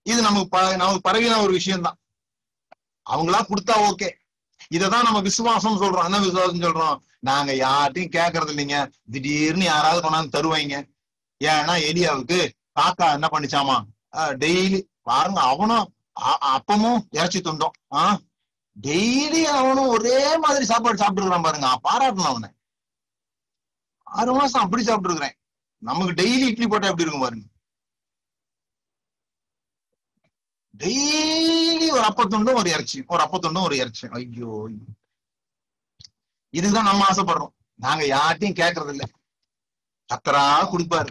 இது நமக்கு ப- நமக்கு பரவின ஒரு விஷயம் தான் அவங்களா கொடுத்தா ஓகே. இததான் நம்ம விசுவாசம் சொல்றோம் என்ன விசுவாசம் சொல்றோம். நாங்க யார்ட்டையும் கேக்குறது இல்லைங்க திடீர்னு யாராவது கொண்டாந்து தருவாங்க ஏன்னா எலியாவுக்கு காக்கா என்ன பண்ணிச்சாமா? டெய்லி பாருங்க அவனும் அப்பமும் இறைச்சி துண்டோம். ஆஹ் டெய்லி அவனும் ஒரே மாதிரி சாப்பாடு சாப்பிட்டு இருக்கிறான் பாருங்க பாராட்டணும் அவனை. ஆறு மாசம் அப்படி சாப்பிட்டு இருக்கிறேன் நமக்கு டெய்லி இட்லி போட்டா எப்படி இருக்கும் பாருங்க. டெய்லி ஒரு அப்பத்துண்டும் ஒரு இறைச்சி ஒரு அப்பத்துண்டும் ஒரு இறைச்சி. ஐயோ. இதுதான் நம்ம ஆசைப்படுறோம். நாங்க யார்ட்டையும் கேட்கறது இல்லை கத்தரா குடிப்பாரு.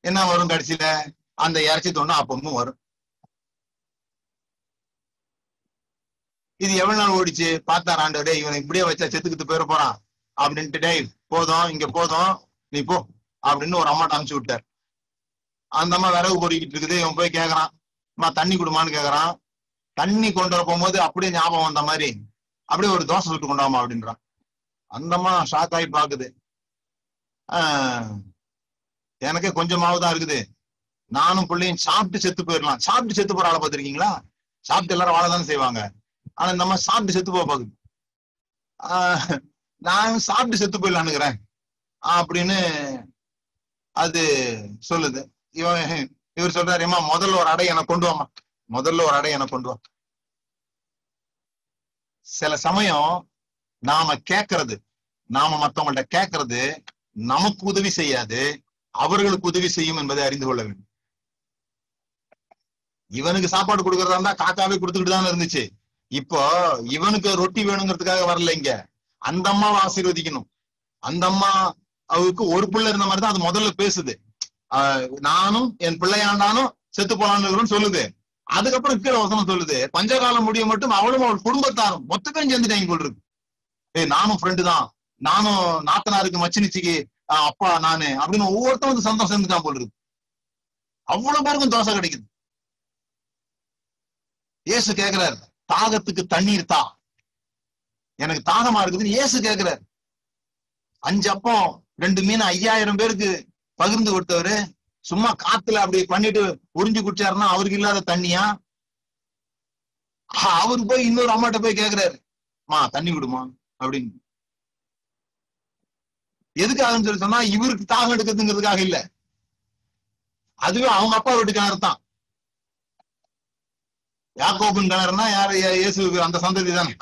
என்ன வரும் கடைசியில? அந்த இறைச்சி தொண்டு அப்பமும் வரும். இது எவ்வளவு நாள் ஓடிச்சு? பார்த்தார் ஆண்டவரே இவனை இப்படியே வச்சா செத்துக்கிட்டு போயிட போறான். அப்படின்ட்டு டே போதும் இங்க போதும் நீ போ அப்படின்னு ஒரு அம்மாட்ட அனுப்பிச்சு விட்டார். அந்த அம்மா விறகு பொறிக்கிட்டு இருக்குது இவன் போய் கேக்குறான். அம்மா தண்ணி கொடுமான்னு கேக்குறான். தண்ணி கொண்டு வர போகும்போது அப்படியே ஞாபகம் வந்த மாதிரி அப்படியே ஒரு தோசை சுட்டு கொண்டாமா அப்படின்றான். அந்தம்மா ஷாக் ஆகி பாக்குது ஆஹ், எனக்கே கொஞ்சமாவது தான் இருக்குது. நானும் பிள்ளையும் சாப்பிட்டு செத்து போயிடலாம். சாப்பிட்டு செத்து போற ஆளை பார்த்துருக்கீங்களா? சாப்பிட்டு எல்லாரும் வாழதானே செய்வாங்க. ஆனா இந்த அம்மா சாப்பிட்டு செத்து போக பாக்குது ஆஹ், நான் சாப்பிட்டு செத்து போயிடலான்னுக்கிறேன். அப்படின்னு அது சொல்லுது. இவன் இவர் சொல்றாரு ஏமா முதல்ல ஒரு அடை எனக்கு கொண்டு வாமா முதல்ல ஒரு அடை எனக்கு கொண்டு வா. சில சமயம் நாம கேக்குறது நாம மத்தவங்கள்ட்ட கேக்குறது நமக்கு உதவி செய்யாது அவர்களுக்கு உதவி செய்யும் என்பதை அறிந்து கொள்ள வேண்டும். இவனுக்கு சாப்பாடு கொடுக்கறதா இருந்தா காக்காவே கொடுத்துக்கிட்டு தானே இருந்துச்சு. இப்போ இவனுக்கு ரொட்டி வேணுங்கிறதுக்காக வரல இங்க. அந்த அம்மாவை ஆசீர்வதிக்கணும். அந்த அம்மா அவருக்கு ஒரு புள்ள இருந்த மாதிரி தான் அது முதல்ல பேசுது. நானும் என் பிள்ளையாண்டானும் செத்து போலான்னு சொல்லுது. அதுக்கப்புறம் கீழே வசனம் சொல்லுது. பஞ்சகாலம் முடிய மட்டும் அவளும் அவள் குடும்பத்தாரும் மொத்தத்தையும் சேர்ந்துட்டாங்க போல் இருக்கு. ஏய் நானும் ஃப்ரெண்டு தான். நானும் நாத்தனாருக்கு மச்சினிச்சிக்கு ஆஹ் அப்பா நானு அப்படின்னு ஒவ்வொருத்தரும் வந்து சந்தோஷம் சேர்ந்துட்டான் போல் இருக்கு. அவ்வளவு பேருக்கும் தோசை கிடைக்குது. இயேசு கேக்குறாரு தாகத்துக்கு தண்ணீர் தா. எனக்கு தாகமா இருக்குதுன்னு ஏசு கேக்குறாரு. அஞ்சு அப்பம் ரெண்டு மீன் ஐயாயிரம் பேருக்கு பகிர்ந்து கொடுத்தவரு சும்மா காத்துல அப்படி பண்ணிட்டு உறிஞ்சு குடிச்சாருன்னா அவருக்கு இல்லாத தண்ணியா? அவரு போய் இன்னொரு அம்மாட்ட போய் கேக்குறாரு. மா தண்ணி விடுமா அப்படின்னு. எதுக்காகன்னு சொல்லி சொன்னா இவருக்கு தாகம் எடுக்குதுங்கிறதுக்காக இல்ல. அதுவே அவங்க அப்பா வீட்டு கிணறு தான். யாக்கோபின் கிணறுனா யாரு? இயே- அந்த சந்ததி தானே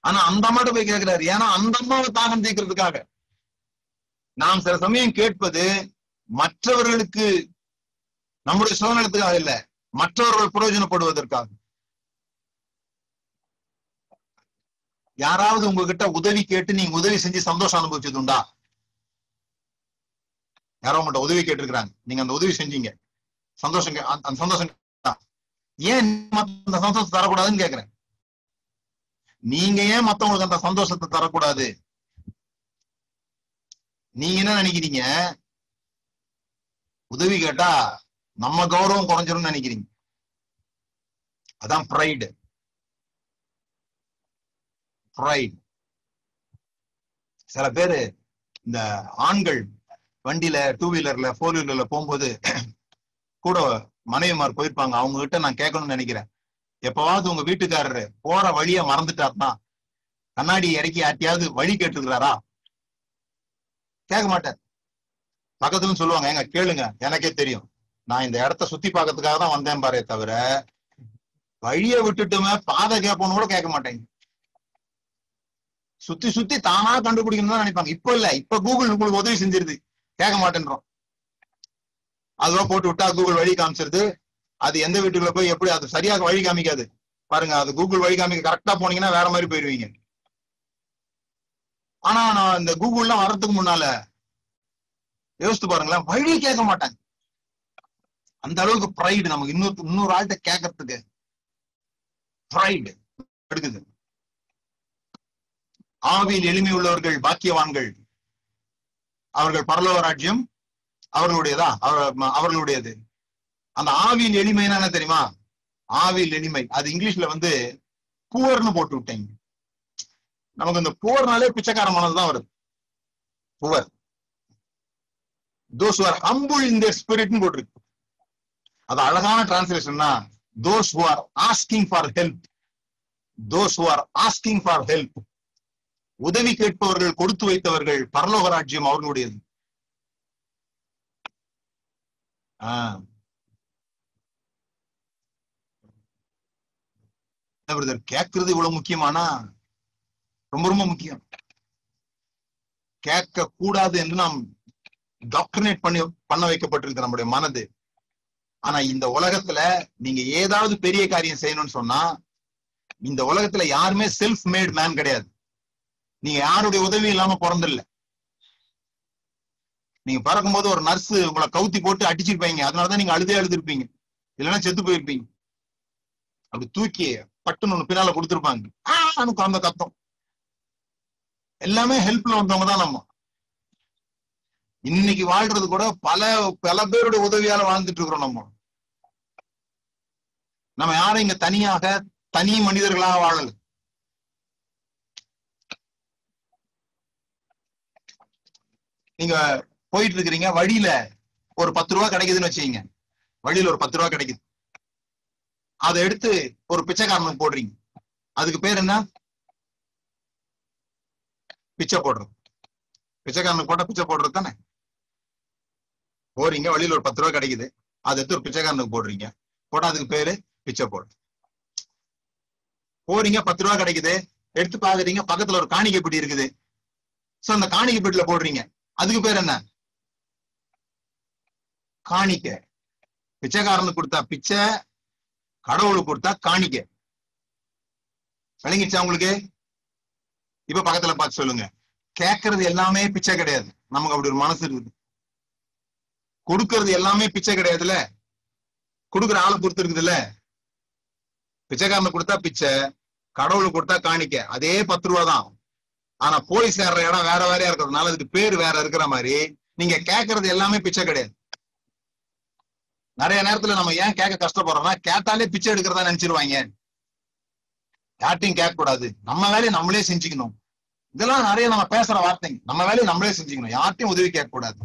ஆனா அந்த அம்மாட்ட போய் கேக்குறாரு. ஏன்னா அந்த அம்மாவை தாகம் தீக்கிறதுக்காக நாம் சில சமயம் கேட்பது மற்றவர்களுக்கு நம்முடைய சுதந்திரத்துக்காக இல்ல மற்றவர்கள் பிரயோஜனப்படுவதற்காக. யாராவது உங்ககிட்ட உதவி கேட்டு நீங்க உதவி செஞ்சு சந்தோஷம் அனுபவிச்சது உண்டா? யாரோ உங்கள்கிட்ட உதவி கேட்டிருக்கிறாங்க. நீங்க அந்த உதவி செஞ்சீங்க. சந்தோஷம் கே- அந்த சந்தோஷம் ஏன் மத்த- அந்த சந்தோஷத்தை தரக்கூடாதுன்னு கேக்குறேன். நீங்க ஏன் மத்தவங்களுக்கு அந்த சந்தோஷத்தை தரக்கூடாது? நீங்க என்ன நினைக்கிறீங்க? உதவி கேட்டா நம்ம கௌரவம் குறைஞ்சிரும்னு நினைக்கிறீங்க. அதான் ப்ரைடு ப்ரைடு சில பேரு இந்த ஆண்கள் வண்டியில டூ வீலர்ல ஃபோர் வீலர்ல போகும்போது கூட மனைவிமார் போயிருப்பாங்க. அவங்க கிட்ட நான் கேட்கணும்னு நினைக்கிறேன். எப்பவாவது உங்க வீட்டுக்காரரு போற வழிய மறந்துட்டாருன்னா கண்ணாடி இறக்கி யார்ட்டையாவது வழி கேட்டுக்கிறாரா கேட்க மாட்டார். பக்கத்துலன்னு சொல்லுவாங்க ஏங்க கேளுங்க எனக்கே தெரியும். நான் இந்த இடத்த சுத்தி பார்க்கறதுக்காக தான் வந்தேன் பாரு தவிர வழிய விட்டுட்டுமே பாதை கேட்போன்னு கூட கேட்க மாட்டேங்க. சுத்தி சுத்தி தானா கண்டுபிடிக்கணும் தான் நினைப்பாங்க. இப்ப இல்ல இப்ப கூகுள் உங்களுக்கு உதவி செஞ்சிருது. கேட்க மாட்டேன்றோம். அதுவா போட்டு விட்டா கூகுள் வழி காமிச்சிருது. அது எந்த வீட்டுக்குள்ள போய் எப்படி அது சரியாக வழி காமிக்காது. பாருங்க அது கூகுள் வழி காமிக்க கரெக்டா போனீங்கன்னா வேற மாதிரி போயிருவீங்க. ஆனா நான் இந்த கூகுள்லாம் வர்றதுக்கு முன்னால யோசித்து பாருங்களேன் வழி கேட்க மாட்டாங்க. அந்த அளவுக்கு ப்ரைடு நமக்கு. இன்னொரு இன்னொரு ஆள்கிட்ட கேட்கறதுக்கு ப்ரைடு எடுக்குது. ஆவியில் எளிமை உள்ளவர்கள் பாக்கியவான்கள். அவர்கள் பரலோக ராஜ்யம் அவர்களுடையதா அவர்- அவர்களுடையது. அந்த ஆவியில் எளிமைன்னா என்ன தெரியுமா? ஆவியில் எளிமை. அது இங்கிலீஷ்ல வந்து புவர்னு போட்டு விட்டேங்க நமக்கு இந்த பிச்சைக்கார பிச்சைக்காரமானது தான் வருது. Poor. Those are humble in their ஸ்பிரிட்னு போட்டிருக்கு. அது அழகான டிரான்ஸ்லேஷன்னா those who are asking for help those who are asking for help உதவி கேட்பவர்கள் கொடுத்து வைத்தவர்கள் பரலோக ராஜ்யம் அவர்களுடையது கேட்கறது இவ்வளவு முக்கியமானா ரொம்ப ரொம்ப முக்கியம். கேட்க கூடாது என்று நாம் டாக்டர்னேட் பண்ணி பண்ண வைக்கப்பட்டிருக்கு நம்முடைய மனது. ஆனா இந்த உலகத்துல நீங்க ஏதாவது பெரிய காரியம் செய்யணும்னு சொன்னா இந்த உலகத்துல யாருமே செல்ஃப் மேட் மேன் கிடையாது. நீங்க யாருடைய உதவி இல்லாம பிறந்தில்ல. நீங்க பிறக்கும்போது ஒரு நர்ஸ் உங்களை கவுத்தி போட்டு அடிச்சிருப்பீங்க. அதனாலதான் நீங்க அழுதே அழுதுருப்பீங்க. இல்லைன்னா செத்து போயிருப்பீங்க. அப்படி தூக்கி பட்டுன்னு ஒண்ணு பின்னால கொடுத்துருப்பாங்க. ஆஹ் குழந்தை கத்தம். எல்லாமே ஹெல்ப்ல வந்தவங்க தான் நம்ம. இன்னைக்கு வாழ்றது கூட பல பல பேருடைய உதவியால வாழ்ந்துட்டு இருக்கிறோம் நம்ம. நம்ம யாரும் இங்க தனியாக தனி மனிதர்களாக வாழல. நீங்க போயிட்டு இருக்கிறீங்க வழியில ஒரு பத்து ரூபா கிடைக்குதுன்னு வச்சுக்கீங்க. வழியில ஒரு பத்து ரூபா கிடைக்குது. அதை எடுத்து ஒரு பிச்சைக்காரனுக்கு போடுறீங்க. அதுக்கு பேர் என்ன? பிச்சை போடுறது. பிச்சைக்காரனுக்கு போட்டா பிச்சை போடுறது தானே? போறீங்க வழியில ஒரு பத்து ரூபா கிடைக்குது. அதை எடுத்து ஒரு பிச்சைக்காரனுக்கு போடுறீங்க. போட்டா அதுக்கு பேரு பிச்சை போடுறது. போறீங்க பத்து ரூபா கிடைக்குது. எடுத்து பாக்குறீங்க பக்கத்துல ஒரு காணிக்கை பெட்டி இருக்குது. சோ அந்த காணிக்கை பெட்டில போடுறீங்க. அதுக்கு பேர் என்ன? காணிக்கை. பிச்சைக்காரனுக்கு கொடுத்தா பிச்சை கடவுளுக்கு கொடுத்தா காணிக்க. விளங்கிச்சா உங்களுக்கு? இப்ப பக்கத்துல பார்த்து சொல்லுங்க. கேட்கறது எல்லாமே பிச்சை கிடையாது. நமக்கு அப்படி ஒரு மனசு இருக்குது. கொடுக்கறது எல்லாமே பிச்சை கிடையாதுல்ல? கொடுக்குற ஆளை பொறுத்து இருக்குதுல்ல? பிச்சைக்காரனுக்கு கொடுத்தா பிச்சை கடவுளுக்கு கொடுத்தா காணிக்க. அதே பத்து ரூபா தான். ஆனா போய் சேர்ற இடம் வேற வேறையா இருக்கிறதுனால அதுக்கு பேர் வேற இருக்கிற மாதிரி நீங்க கேட்கறது எல்லாமே பிச்சை கிடையாது. நிறைய நேரத்துல நம்ம ஏன் கேட்க கஷ்டப்படுறோம்னா கேட்டாலே பிச்சை எடுக்கிறதா நினைச்சிருவாங்க. யார்ட்டையும் கேட்க கூடாது நம்ம வேலையை நம்மளே செஞ்சுக்கணும். இதெல்லாம் நிறைய நம்ம பேசுற வார்த்தைங்க. நம்ம வேலையை நம்மளே செஞ்சுக்கணும். யார்ட்டையும் உதவி கேட்க கூடாது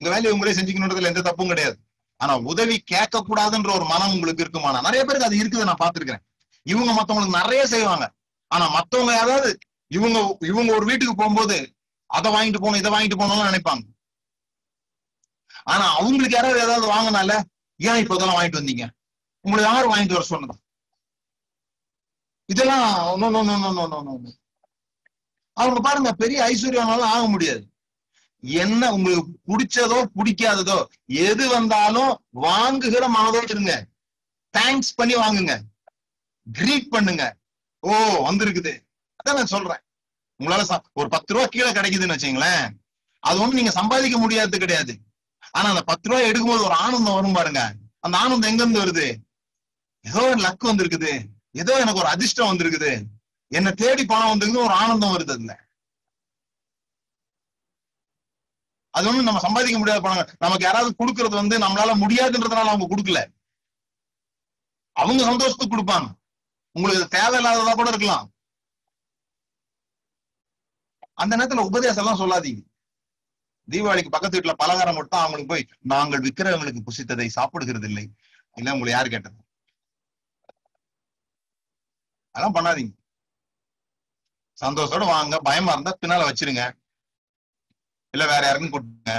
இந்த வேலையை உங்களே செஞ்சுக்கணுன்றதுல எந்த தப்பும் கிடையாது. ஆனா உதவி கேட்க கூடாதுன்ற ஒரு மனம் உங்களுக்கு இருக்குமானா நிறைய பேருக்கு அது இருக்குது நான் பாத்துருக்கிறேன் இவங்க மத்தவங்களுக்கு நிறைய செய்வாங்க. ஆனா மத்தவங்க யாராவது இவங்க இவங்க ஒரு வீட்டுக்கு போகும்போது அதை வாங்கிட்டு போகணும் இதை வாங்கிட்டு போகணும்னு நினைப்பாங்க. ஆனா அவங்களுக்கு யாராவது ஏதாவது வாங்கினால ஏன் இப்ப இதெல்லாம் வாங்கிட்டு வந்தீங்க? உங்களுக்கு யாரும் வாங்கிட்டு வர சொன்னது? இதெல்லாம் அவங்க பாருங்க பெரிய ஐஸ்வர்யம்னாலும் ஆக முடியாது. என்ன உங்களுக்கு பிடிச்சதோ பிடிக்காததோ எது வந்தாலும் வாங்குகிற மனதோடு இருங்க. தேங்க்ஸ் பண்ணி வாங்குங்க. கிரீட் பண்ணுங்க. ஓ வந்திருக்குது. அதான் நான் சொல்றேன். உங்களால ஒரு பத்து ரூபா கீழே கிடைக்குதுன்னு வச்சுங்களேன். அது ஒண்ணு நீங்க சம்பாதிக்க முடியாது கிடையாது. ஆனா அந்த பத்து ரூபாய் எடுக்கும்போது ஒரு ஆனந்தம் வரும் பாருங்க. அந்த ஆனந்தம் எங்க இருந்து வருது? ஏதோ லக் வந்திருக்குது. ஏதோ எனக்கு ஒரு அதிர்ஷ்டம் வந்திருக்குது. என்னை தேடி பணம் வந்திருக்குது ஒரு ஆனந்தம் வருது அதுல. அது ஒண்ணும் நம்ம சம்பாதிக்க முடியாத பணம் நமக்கு யாராவது கொடுக்கறது வந்து நம்மளால முடியாதுன்றதுனால அவங்க கொடுக்கல. அவங்க சந்தோஷத்துக்கு கொடுப்பாங்க. உங்களுக்கு தேவை தேவையில்லாததா கூட இருக்கலாம். அந்த நேரத்துல உபதேசம் எல்லாம் சொல்லாதீங்க. தீபாவளிக்கு பக்கத்து வீட்டுல பலகாரம் மட்டும் அவங்களுக்கு போய் நாங்கள் விக்கிரகங்களுக்கு புசித்ததை சாப்பிடுகிறது இல்லை இல்ல உங்களை யாரு கேட்டது? அதெல்லாம் பண்ணாதீங்க. சந்தோஷத்தோட வாங்க. பயமா இருந்தா பின்னால வச்சிருங்க. இல்ல வேற யாருக்கும் கொடுங்க.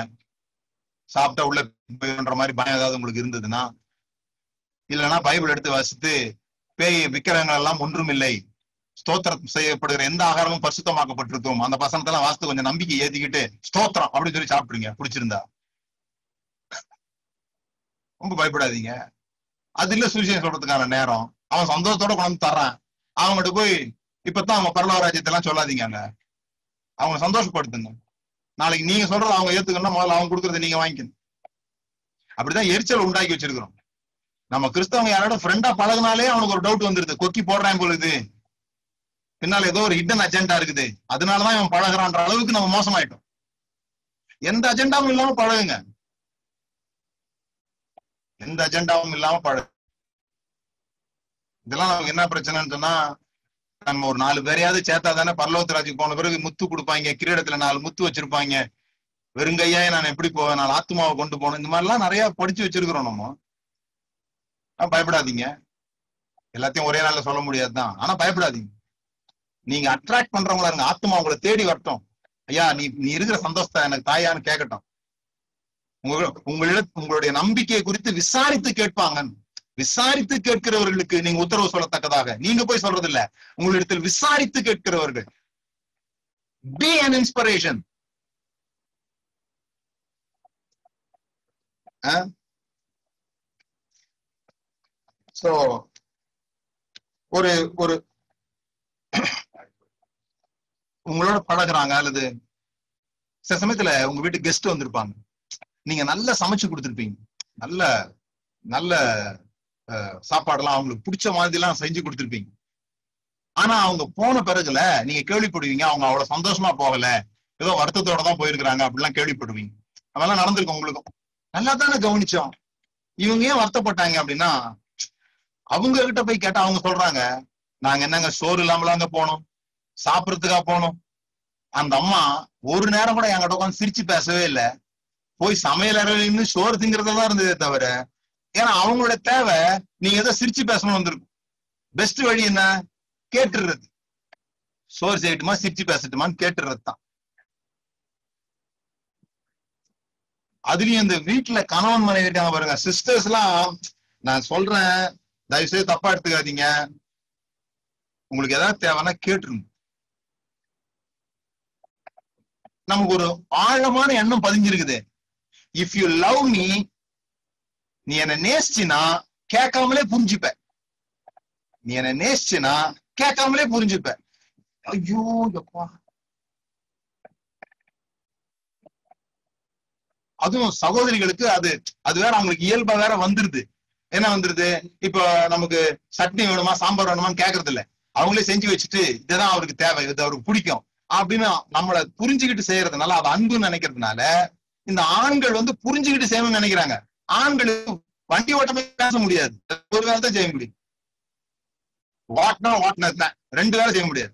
சாப்பிட்டா உள்ள மாதிரி பயம் ஏதாவது உங்களுக்கு இருந்ததுன்னா இல்லைன்னா பைபிள் எடுத்து வசித்து பேய் விக்கிரகங்கள் எல்லாம் ஒன்றும் இல்லை. ஸ்தோத்திரம் செய்யப்படுகிற எந்த ஆகாரமும் பரிசுத்தமாக்கப்பட்டிருக்கும். அந்த வசனத்தெல்லாம் வாசித்து கொஞ்சம் நம்பிக்கை ஏத்திக்கிட்டு ஸ்தோத்திரம் அப்படின்னு சொல்லி சாப்பிடுங்க பிடிச்சிருந்தா ரொம்ப பயப்படாதீங்க. அது இல்ல சுவிசேஷம் சொல்றதுக்கான நேரம். அவன் சந்தோஷத்தோட கொண்டு தர்றான். அவங்ககிட்ட போய் இப்பதான் அவங்க பரலோக ராஜ்யத்தை எல்லாம் சொல்லாதீங்க அங்க அவங்க சந்தோஷப்படுத்துங்க. நாளைக்கு நீங்க சொல்றத அவங்க ஏத்துக்கணும் முதல்ல அவங்க கொடுக்கறத நீங்க வாங்கிக்கணும். அப்படிதான் எரிச்சல் உண்டாக்கி வச்சிருக்கிறோம். நம்ம கிறிஸ்தவங்க யாரோட ஃப்ரெண்டா பழகுனாலே அவனுக்கு ஒரு டவுட் வந்துருது. கொக்கி போடுறான் பொழுது பின்னால ஏதோ ஒரு ஹிடன் அஜெண்டா இருக்குது. அதனாலதான் இவன் பழகுறான்ற அளவுக்கு நம்ம மோசமாயிட்டோம். எந்த அஜெண்டாவும் இல்லாம பழகுங்க. எந்த அஜெண்டாவும் இல்லாம பழகு இதெல்லாம் நமக்கு என்ன பிரச்சனைன்னு சொன்னா நம்ம ஒரு நாலு பேரையாவது சேர்த்தா தானே பரலோகராஜுக்கு போன பிறகு முத்து கொடுப்பாங்க கிரீடத்துல நாலு முத்து வச்சிருப்பாங்க. வெறுங்கையா நான் எப்படி போவேன்? நாலு ஆத்துமாவை கொண்டு போகணும். இந்த மாதிரிலாம் நிறைய படிச்சு வச்சிருக்கிறோம் நம்ம. பயப்படாதீங்க. எல்லாத்தையும் ஒரே நாள்ல சொல்ல முடியாதுதான். ஆனா பயப்படாதீங்க. நீங்க அட்ராக்ட் பண்றவங்களா இருங்க. ஆத்மா உங்களை தேடி வரட்டும். ஐயா நீ நீ இருக்கிற சந்தோஷத்தை எனக்கு தாயான்னு கேட்கட்டும். உங்க உங்களிடம் உங்களுடைய நம்பிக்கையை குறித்து விசாரித்து கேட்பாங்கன்னு. விசாரித்து கேட்கிறவர்களுக்கு நீங்க உத்தரவு சொல்லத்தக்கதாக. நீங்க போய் சொல்றது இல்ல உங்களிடத்தில் விசாரித்து கேட்கிறவர்கள். பி அன் இன்ஸ்பிரேஷன் சோ ஒரு ஒரு உங்களோட பழகுறாங்க அல்லது சில சமயத்துல உங்க வீட்டு கெஸ்ட் வந்திருப்பாங்க. நீங்க நல்லா சமைச்சு கொடுத்துருப்பீங்க. நல்ல நல்ல சாப்பாடெல்லாம் அவங்களுக்கு பிடிச்ச மாதிரி எல்லாம் செஞ்சு கொடுத்துருப்பீங்க. ஆனா அவங்க போன பிறகுல நீங்க கேள்விப்படுவீங்க அவங்க அவ்வளவு சந்தோஷமா போகல ஏதோ வருத்தத்தோட தான் போயிருக்கிறாங்க அப்படிலாம் கேள்விப்படுவீங்க. அதெல்லாம் நடந்திருக்கும் உங்களுக்கும். நல்லா தானே கவனிச்சோம். இவங்க ஏன் வருத்தப்பட்டாங்க அப்படின்னா அவங்க கிட்ட போய் கேட்டா அவங்க சொல்றாங்க நாங்க என்னங்க சோறு இல்லாமலாங்க போனோம்? சாப்பிடறதுக்கா போனோம்? அந்த அம்மா ஒரு நேரம் கூட என்கிட்ட உட்காந்து சிரிச்சு பேசவே இல்லை. போய் சமையல் அறையில நின்று சோறு திங்கிறதா இருந்ததே தவிர ஏன்னா அவங்களோட தேவை நீங்க ஏதோ சிரிச்சு பேசணும் வந்திருக்கும். பெஸ்ட் வழி என்ன? கேட்டுறது. சோர் செய்யட்டுமா சிரிச்சு பேசட்டுமான்னு கேட்டுறது தான் அதுலயும் இந்த வீட்டுல கணவன் மனைவி இருக்காங்க பாருங்க சிஸ்டர்ஸ் எல்லாம் நான் சொல்றேன் தயவு செய்து தப்பா எடுத்துக்காதீங்க. உங்களுக்கு ஏதாவது தேவைன்னா கேட்டுருங்க. நமக்கு ஒரு ஆழமான எண்ணம் பதிஞ்சிருக்குது. இஃப் யூ லவ் மீ நீ என்ன நேசிச்சினா கேட்காமலே புரிஞ்சுப்ப. நீ என்ன நேசிச்சினா கேட்காமலே புரிஞ்சுப்ப. ஐயோ எப்பா. அதுவும் சகோதரிகளுக்கு அது அது வேற அவங்களுக்கு இயல்பா வேற வந்துருது. என்ன வந்துருது? இப்போ நமக்கு சட்னி வேணுமா சாம்பார் வேணுமான்னு கேக்குறது இல்ல அவங்களே செஞ்சு வச்சுட்டு இதுதான் அவருக்கு தேவை இது அவருக்கு பிடிக்கும். அப்படின்னு நம்மள புரிஞ்சுக்கிட்டு செய்யறதுனால அது அன்புன்னு நினைக்கிறதுனால இந்த ஆண்கள் வந்து புரிஞ்சுக்கிட்டு செய்யணும்னு நினைக்கிறாங்க. ஆண்களுக்கு வண்டி ஓட்டமே பேச முடியாது. ஒரு வேலை தான் செய்ய முடியும். வாட்னா வாட்னஸ் தான். ரெண்டு வேலை செய்ய முடியாது.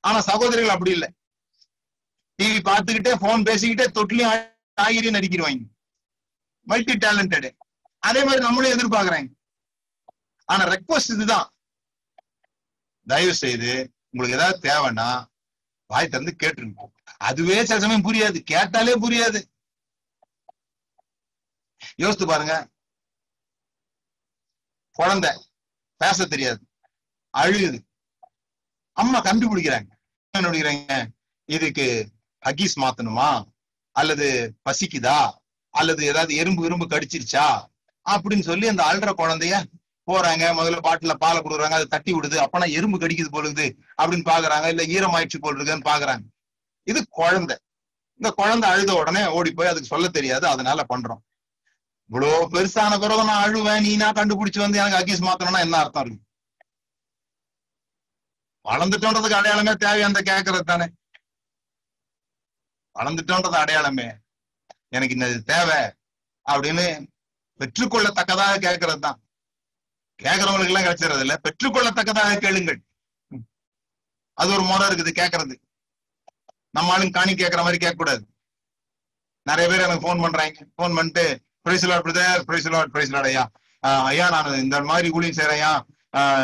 ஆனா சகோதரிகள் அப்படி இல்லை. டிவி பார்த்துக்கிட்டே போன் பேசிக்கிட்டே தொட்டிலையும் ஆகிரியும் நடிக்கிடுவாங்க மல்டி டேலண்டட் அதே மாதிரி நம்மளும் எதிர்பார்க்கிறாங்க. ஆனா ரெக்வஸ்ட் இதுதான். தயவு செய்து உங்களுக்கு ஏதாவது தேவைன்னா வாய் திறந்து கேட்டுருங்க. அதுவே சில சமயம் புரியாது. கேட்டாலே புரியாது. யோசித்து பாருங்க. குழந்தை பேச தெரியாது. அழுகுது. அம்மா கண்டுபிடிக்கிறாங்க. என்ன கண்டுபிடிக்கிறாங்க இதுக்கு ஹக்கீஸ் மாத்தணுமா? அல்லது பசிக்குதா? அல்லது ஏதாவது எறும்பு எறும்பு கடிச்சிருச்சா? அப்படின்னு சொல்லி அந்த அழுற குழந்தைய போறாங்க. முதல்ல பாட்டில பாலை கொடுக்குறாங்க. அதை தட்டி விடுது. அப்பனா எறும்பு கடிக்குது போலுது அப்படின்னு பாக்குறாங்க. இல்ல ஈரமாயிடுச்சு போல் இருக்குன்னு பாக்குறாங்க. இது குழந்தை. இந்த குழந்தை அழுத உடனே ஓடி போய் அதுக்கு சொல்ல தெரியாது. அதனால பண்றோம். இவ்வளவு பெருசான பிறகு நான் அழுவேன் நீனா கண்டுபிடிச்சு வந்து எனக்கு அக்கீஸ் மாத்தணும்னா என்ன அர்த்தம் இருக்கு? வளர்ந்துட்டோன்றதுக்கு அடையாளமே தேவை அந்த கேட்கறது தானே? வளர்ந்துட்டோன்றது அடையாளமே. எனக்கு இந்த தேவை அப்படின்னு பெற்றுக்கொள்ளத்தக்கதாக கேட்கறது தான். கேட்கறவங்களுக்கு எல்லாம் கிடைச்சிடறது இல்ல? பெற்றுக்கொள்ளத்தக்கதாக கேளுங்கள். அது ஒரு முறை இருக்குது கேட்கறது நம்ம ஆளுங்க காணி கேட்கற மாதிரி கேட்க கூடாது நிறைய பேர் எனக்கு போன் பண்றாங்க. போன் பண்ணிட்டு பிரைஸ்லாட் பிரதர் பிரைஸ்லாட் ஐயா. ஐயா நான் இந்த மாதிரி ஊழியம் செய்யறையா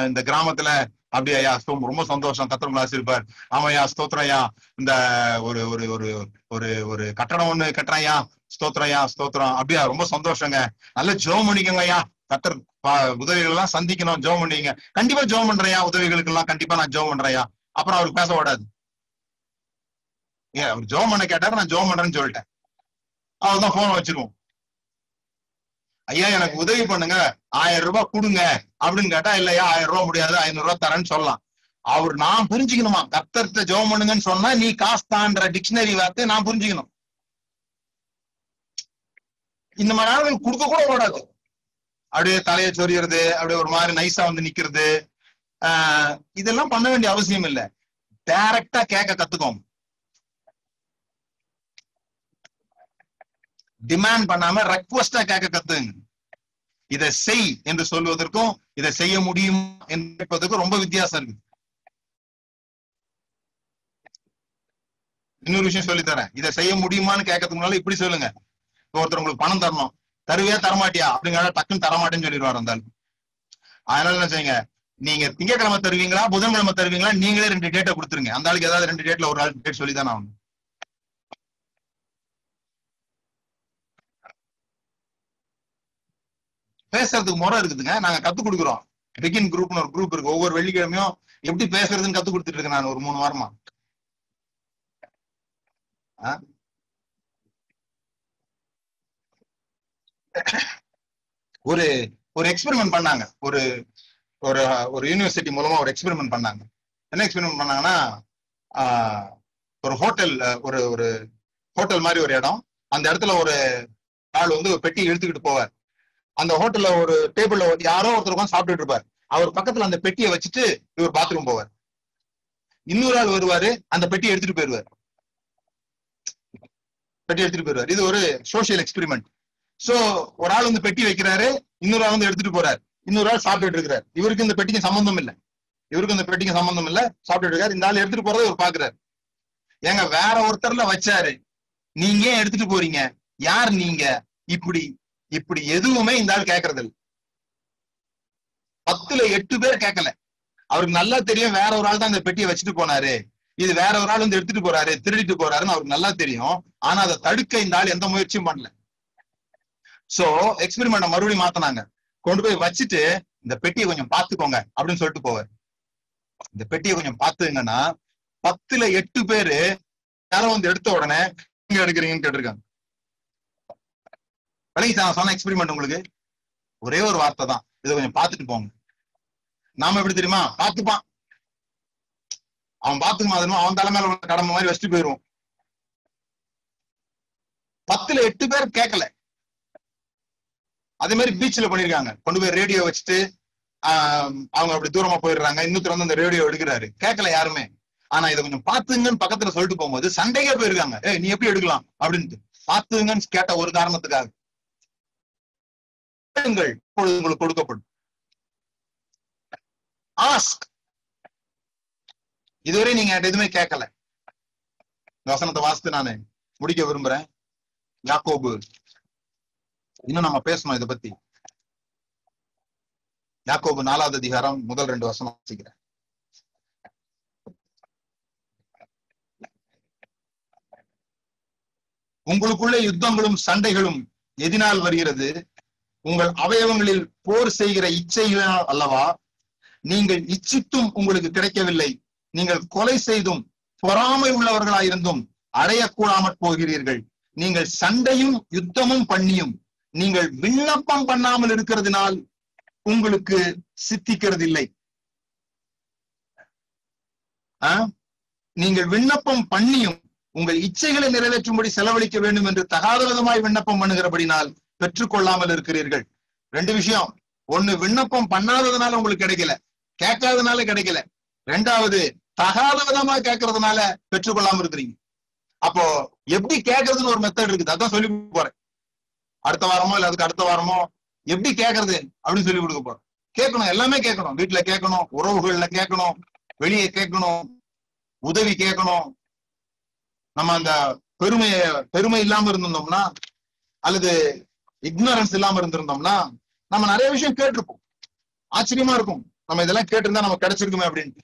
இந்த கிராமத்துல அப்படி ஐயா ரொம்ப சந்தோஷம். கத்திரங்களா ஆசிரிப்பார் ஆமாய்யா ஸ்தோத்திரம் ஐயா. இந்த ஒரு ஒரு ஒரு ஒரு ஒரு கட்டணம் ஒண்ணு கட்டுறையா ஸ்தோத்திரம் ஐயா ஸ்தோத்திரம். அப்படியா ரொம்ப சந்தோஷங்க. நல்ல ஜோம் பண்ணிக்கோங்க ஐயா. கத்தர் பா- உதவிகள் எல்லாம் சந்திக்கணும் ஜோம் பண்ணிக்கங்க. கண்டிப்பா ஜோம் பண்றையா உதவிகளுக்கு எல்லாம் கண்டிப்பா நான் ஜோம் பண்றேயா அப்புறம் அவருக்கு பேச விடாது ஏன் அவர் ஜோம் பண்ண கேட்டாரு நான் ஜோம் பண்றேன்னு சொல்லிட்டேன். அவர் தான் போன் வச்சிருவோம். ஐயா எனக்கு உதவி பண்ணுங்க. ஆயிரம் ரூபாய் கொடுங்க. அப்படின்னு கேட்டா இல்லையா ஆயிரம் ரூபாய் முடியாது ஐநூறு ரூபாய் தரேன்னு சொல்லலாம். அவர் நான் புரிஞ்சுக்கணுமா? கத்தர்த்த ஜெபம் பண்ணுங்கன்னு சொன்னா நீ காசு தான்ற டிக்ஷனரி வார்த்தை நான் புரிஞ்சுக்கணும். இந்த மாதிரி ஆளுங்களுக்கு கொடுக்க கூட கூடாது. அப்படியே தலையை சொரியறது அப்படியே ஒரு மாதிரி நைஸா வந்து நிக்கிறது. ஆஹ் இதெல்லாம் பண்ண வேண்டிய அவசியம் இல்லை. டைரக்டா கேட்க கத்துக்கோங்க டிமாண்ட் பண்ணாம ரெக்வஸ்டா கேட்க கத்துங்க. இதை செய் என்று சொல்வதற்கும் இதை செய்ய முடியும் என்பதற்கும் ரொம்ப வித்தியாசம் இருக்கு இன்னொரு விஷயம் சொல்லி தரேன் இதை செய்ய முடியுமான்னு கேட்கறதுக்கு முன்னால இப்படி சொல்லுங்க. இப்போ ஒருத்தர் உங்களுக்கு பணம் தரணும். தருவே தரமாட்டியா? அப்படிங்கிற டக்குன்னு தரமாட்டேன்னு சொல்லிடுவார் அந்த அதனால என்ன செய்யுங்க? நீங்க திங்கக்கிழமை தருவீங்களா புதன்கிழமை தருவீங்களா நீங்களே ரெண்டு டேட்டை கொடுத்துருங்க. அந்த ஆளுக்கு ஏதாவது ரெண்டு டேட்ல ஒரு ஆள் டேட் சொல்லி தானே ஆகணும். பேசுறதுக்கு முறை இருக்குதுங்க. நாங்க கத்து கொடுக்குறோம். பிகின் குரூப்னு ஒரு குரூப் இருக்கு. ஒவ்வொரு வெள்ளிக்கிழமையும் எப்படி பேசுறதுன்னு கத்து கொடுத்துட்டு இருக்கேன் நான் ஒரு மூணு வாரமா. ஆ? ஒரு ஒரு எக்ஸ்பெரிமெண்ட் பண்ணாங்க. ஒரு ஒரு ஒரு யூனிவர்சிட்டி மூலமா ஒரு எக்ஸ்பெரிமெண்ட் பண்ணாங்க. என்ன எக்ஸ்பெரிமெண்ட் பண்ணாங்கன்னா ஒரு ஹோட்டல் ஒரு ஒரு ஹோட்டல் மாதிரி ஒரு இடம். அந்த இடத்துல ஒரு ஆள் வந்து ஒரு பெட்டி எடுத்துக்கிட்டு போவார். அந்த ஹோட்டல்ல ஒரு டேபிள்ல யாரோ ஒருத்தர் உட்காந்து சாப்பிட்டுட்டு இருப்பார். அவர் பக்கத்துல அந்த பெட்டியை வச்சுட்டு இவர் பாத்ரூம் போவார். இன்னொரு ஆள் வருவாரு அந்த பெட்டியை எடுத்துட்டு போயிருவார் பெட்டி எடுத்துட்டு போயிருவார் இது ஒரு சோசியல் எக்ஸ்பெரிமெண்ட் சோ ஒரு ஆள் வந்து பெட்டி வைக்கிறாரு இன்னொரு ஆள் வந்து எடுத்துட்டு போறாரு. இன்னொரு ஆள் சாப்பிட்டுட்டு இருக்கிறார். இவருக்கு இந்த பெட்டிக்கு சம்பந்தம் இல்ல. இவருக்கு இந்த பெட்டிக்கு சம்பந்தம் இல்ல. சாப்பிட்டுட்டு இருக்காரு. இந்த ஆள் எடுத்துட்டு போறதை இவர் பாக்குறாரு. ஏங்க வேற ஒருத்தர்ல வச்சாரு. நீங்க ஏன் எடுத்துட்டு போறீங்க? யார் நீங்க? இப்படி இப்படி எதுவுமே இந்த ஆள் கேட்கறது இல்லை. பத்துல எட்டு பேர் கேட்கல அவருக்கு நல்லா தெரியும் வேற ஒரு ஆள் தான் இந்த பெட்டியை வச்சுட்டு போனாரு. இது வேற ஒரு ஆள் வந்து எடுத்துட்டு போறாரு திருடிட்டு போறாருன்னு அவருக்கு நல்லா தெரியும். ஆனா அதை தடுக்க இந்த ஆள் எந்த முயற்சியும் பண்ணல. சோ எக்ஸ்பெரிமெண்ட மறுபடியும் மாத்தினாங்க. கொண்டு போய் வச்சுட்டு இந்த பெட்டியை கொஞ்சம் பாத்துக்கோங்க அப்படின்னு சொல்லிட்டு போவார். இந்த பெட்டியை கொஞ்சம் பாத்துங்கன்னா பத்துல எட்டு பேரு யாரும் வந்து எடுத்த உடனே எங்க எடுக்கிறீங்கன்னு கேட்டிருக்காங்க. விளங்கி நான் சொன்ன எக்ஸ்பெரிமெண்ட் உங்களுக்கு? ஒரே ஒரு வார்த்தை தான். இதை கொஞ்சம் பார்த்துட்டு போங்க. நாம எப்படி தெரியுமா? பார்த்துப்பான். அவன் பார்த்துக்க மாதிரி அவன் தலை மேல உள்ள கடமை மாதிரி வச்சுட்டு போயிடுவோம் பத்துல எட்டு பேர் கேட்கல. அதே மாதிரி பீச்ல பண்ணிருக்காங்க கொண்டு போய் ரேடியோ வச்சுட்டு ஆஹ், அவங்க அப்படி தூரமா போயிடுறாங்க. இன்னொருத்தர் வந்து அந்த ரேடியோ எடுக்கிறாரு. கேட்கல யாருமே. ஆனா இதை கொஞ்சம் பாத்துங்கன்னு பக்கத்துல சொல்லிட்டு போகும்போது சண்டைக்கே போயிருக்காங்க. ஏய் நீ எப்படி எடுக்கலாம்? அப்படின்ட்டு. பாத்துங்கன்னு கேட்ட ஒரு காரணத்துக்காக. கேளுங்கள், இப்பொழுது உங்களுக்கு கொடுக்கப்படும். ஆஸ்க் இதுவரை நீங்க எதுவுமே கேட்கல. வசனத்தை வாசித்து நானு முடிக்க விரும்புறேன். யாக்கோபு இன்னும் நம்ம பேசணும் இதை பத்தி. யாக்கோபு நாலாவது அதிகாரம் முதல் ரெண்டு வசனம் வாசிக்கிறேன். உங்களுக்குள்ள யுத்தங்களும் சண்டைகளும் எதினால் வருகிறது? உங்கள் அவயவங்களில் போர் செய்கிற இச்சைகளால் அல்லவா? நீங்கள் இச்சித்தும் உங்களுக்கு கிடைக்கவில்லை. நீங்கள் கொலை செய்தும் பொறாமை உள்ளவர்களாயிருந்தும் அடையக்கூடாமற் போகிறீர்கள். நீங்கள் சண்டையும் யுத்தமும் பண்ணியும் நீங்கள் விண்ணப்பம் பண்ணாமல் இருக்கிறதுனால் உங்களுக்கு சித்திக்கிறது இல்லை நீங்கள் விண்ணப்பம் பண்ணியும் உங்கள் இச்சைகளை நிறைவேற்றும்படி செலவழிக்க வேண்டும் என்று தகாத விதமாய் விண்ணப்பம் பண்ணுகிறபடினால் பெற்றுக்கொள்ளாமல் இருக்கிறீர்கள். ரெண்டு விஷயம். ஒண்ணு விண்ணப்பம் பண்ணாததுனால உங்களுக்கு கிடைக்கல. கேட்காததுனால கிடைக்கல. ரெண்டாவது தகாத விதமா கேட்கறதுனால பெற்றுக்கொள்ளாம இருக்கிறீங்க. அப்போ எப்படி கேட்கறதுன்னு ஒரு மெத்தட் இருக்குது. அதான் சொல்லி கொடுக்க போறேன். அடுத்த வாரமோ இல்ல அதுக்கு அடுத்த வாரமோ எப்படி கேட்கறது அப்படின்னு சொல்லி கொடுக்க போறேன். கேட்கணும் எல்லாமே கேட்கணும். வீட்டுல கேட்கணும் உறவுகள்ல கேட்கணும் வெளியே கேட்கணும் உதவி கேட்கணும். நம்ம அந்த பெருமைய பெருமை இல்லாம இருந்திருந்தோம்னா அல்லது இக்னரன்ஸ் இல்லாம இருந்திருந்தோம்னா நம்ம நிறைய விஷயம் கேட்டிருப்போம். ஆச்சரியமா இருக்கும். நம்ம இதெல்லாம் கேட்டிருந்தா நம்ம கிடைச்சிருக்குமே அப்படின்ட்டு.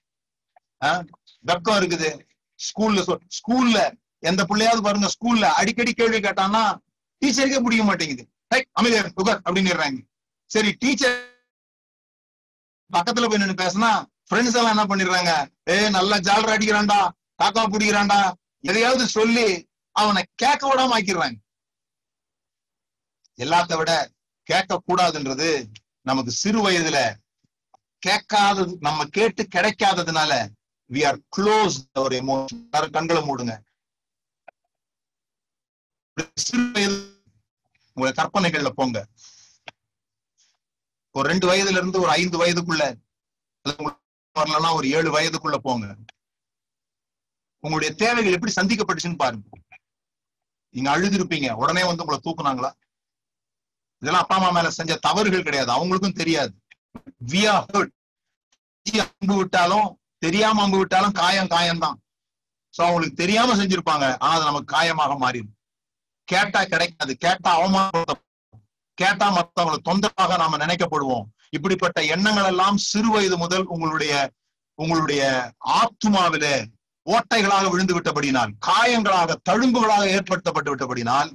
ஆஹ் வெக்கம் இருக்குது. ஸ்கூல்ல ஸ்கூல்ல எந்த பிள்ளையாவது பாருங்க ஸ்கூல்ல அடிக்கடி கேள்வி கேட்டான்னா டீச்சருக்கே பிடிக்க மாட்டேங்குது. ஹை அமைதியார் உகர் அப்படின்னு சரி டீச்சர் பக்கத்துல போய் நின்று பேசினா ஃப்ரெண்ட்ஸ் எல்லாம் என்ன பண்ணிடுறாங்க? ஏ நல்லா ஜாலர் அடிக்கிறான்டா காக்கா பிடிக்கிறான்டா. எதையாவது சொல்லி அவனை கேட்க விடாம ஆக்கிடுறாங்க. எல்லாத்த விட கேட்க கூடாதுன்றது நமக்கு சிறு வயதுல கேட்காதது நம்ம கேட்டு கிடைக்காததுனால வி ஆர் க்ளோஸ் ஒரு எமோஷன் கண்களை மூடுங்க. சிறு வயது உங்களை கற்பனைகள்ல போங்க. ஒரு ரெண்டு வயதுல இருந்து ஒரு ஐந்து வயதுக்குள்ள வரலன்னா ஒரு ஏழு வயதுக்குள்ள போங்க. உங்களுடைய தேவைகள் எப்படி சந்திக்கப்பட்டுச்சுன்னு பாருங்க. நீங்க அழுதுருப்பீங்க உடனே வந்து உங்களை தூக்குனாங்களா? இதெல்லாம் அப்பா அம்மா மேல செஞ்ச தவறுகள் கிடையாது. அவங்களுக்கும் தெரியாது. அம்பு விட்டாலும் தெரியாம அம்பு விட்டாலும் காயம் காயம் தான் சோ அவங்களுக்கு தெரியாம செஞ்சிருப்பாங்க. ஆனா அது நமக்கு காயமாக மாறிடும். கேட்டா கிடைக்காது. கேட்டா அவமானம் கேட்டா மத்தவங்களை தொந்தரவாக நாம நினைக்கப்படுவோம். இப்படிப்பட்ட எண்ணங்கள் எல்லாம் சிறு வயது முதல் உங்களுடைய உங்களுடைய ஆத்மாவில ஓட்டைகளாக விழுந்து விட்டபடினால் காயங்களாக தழும்புகளாக ஏற்படுத்தப்பட்டு விட்டபடினால்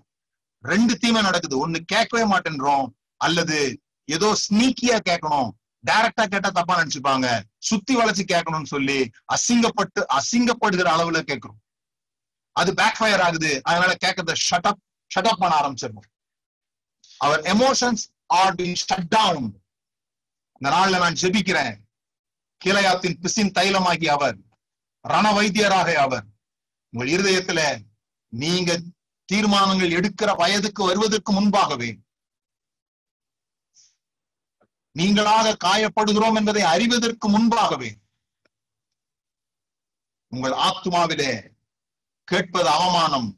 ரெண்டு தீமை நடக்குது. ஒண்ணு கேட்கவே மாட்டேன்றோம். அல்லது ஏதோ ஸ்னீக்கியா கேட்கணும். டைரக்டா கேட்டா தப்பா நினைச்சுப்பாங்க. சுத்தி வளைச்சு கேட்கணும்னு சொல்லி அசிங்கப்பட்டு அசிங்கப்படுகிற அளவுல கேட்கிறோம். அது பேக் ஃபயர் ஆகுது. அதனால கேட்கறத ஷட் அப் ஷட் அப் பண்ண ஆரம்பிச்சிருக்கோம் our emotions are being shut down இந்த நாள்ல நான் ஜெபிக்கிறேன். கீழையாத்தின் பிசின் தைலமாகி அவர் ரண வைத்தியராக அவர் உங்கள் இருதயத்துல நீங்க தீர்மானங்கள் எடுக்கிற வயதுக்கு வருவதற்கு முன்பாகவே நீங்களாக காயப்படுகிறோம் என்பதை அறிவதற்கு முன்பாகவே உங்கள் ஆத்மாவிலே கேட்பது அவமானம்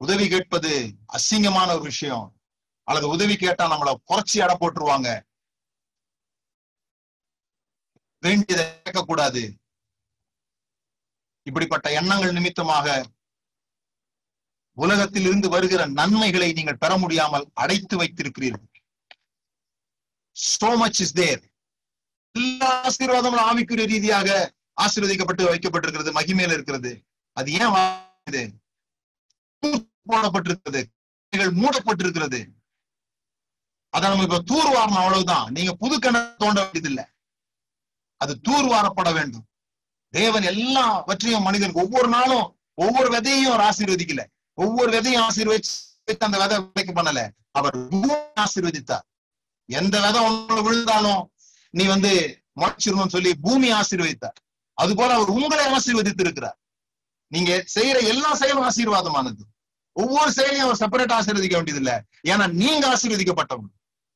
உதவி கேட்பது அசிங்கமான ஒரு விஷயம். அல்லது உதவி கேட்டா நம்மள குறைச்சி அட போட்டுருவாங்க. வேண்டியதை கேட்கக்கூடாது. இப்படிப்பட்ட எண்ணங்கள் நிமித்தமாக உலகத்தில் இருந்து வருகிற நன்மைகளை நீங்கள் பெற முடியாமல் அடைத்து வைத்திருக்கிறீர்கள். சோ மச் இஸ் தேர் எல்லா ஆசீர்வாதமும் ஆவிக்குரிய ரீதியாக ஆசீர்வதிக்கப்பட்டு வைக்கப்பட்டிருக்கிறது மகிமையில இருக்கிறது. அது ஏன் போடப்பட்டிருக்கிறது மூடப்பட்டிருக்கிறது அதை நம்ம இப்ப தூர் வாரணும் அவ்வளவுதான். நீங்க புது கிணறு தோண்ட வேண்டியதில்லை. அது தூர் வாரப்பட வேண்டும். தேவன் எல்லாவற்றையும் மனிதனுக்கு ஒவ்வொரு நாளும் ஒவ்வொரு விதையும் அவர் ஆசீர்வதிக்கல. ஒவ்வொரு விதையும் ஆசீர்வதிச்சு அந்த விதை விதைக்க பண்ணல. அவர் பூமியை ஆசீர்வதித்தார். எந்த விதை உங்களை விழுந்தாலும் நீ வந்து முளைச்சிருவோம் சொல்லி பூமி ஆசீர்வதித்தார். அது போல அவர் உங்களை ஆசீர்வதித்து இருக்கிறார் நீங்க செய்யற எல்லா செயலும் ஆசீர்வாதமானது. ஒவ்வொரு செயலையும் அவர் செப்பரேட் ஆசீர்வதிக்க வேண்டியது இல்ல ஏன்னா நீங்க ஆசீர்வதிக்கப்பட்டவங்க.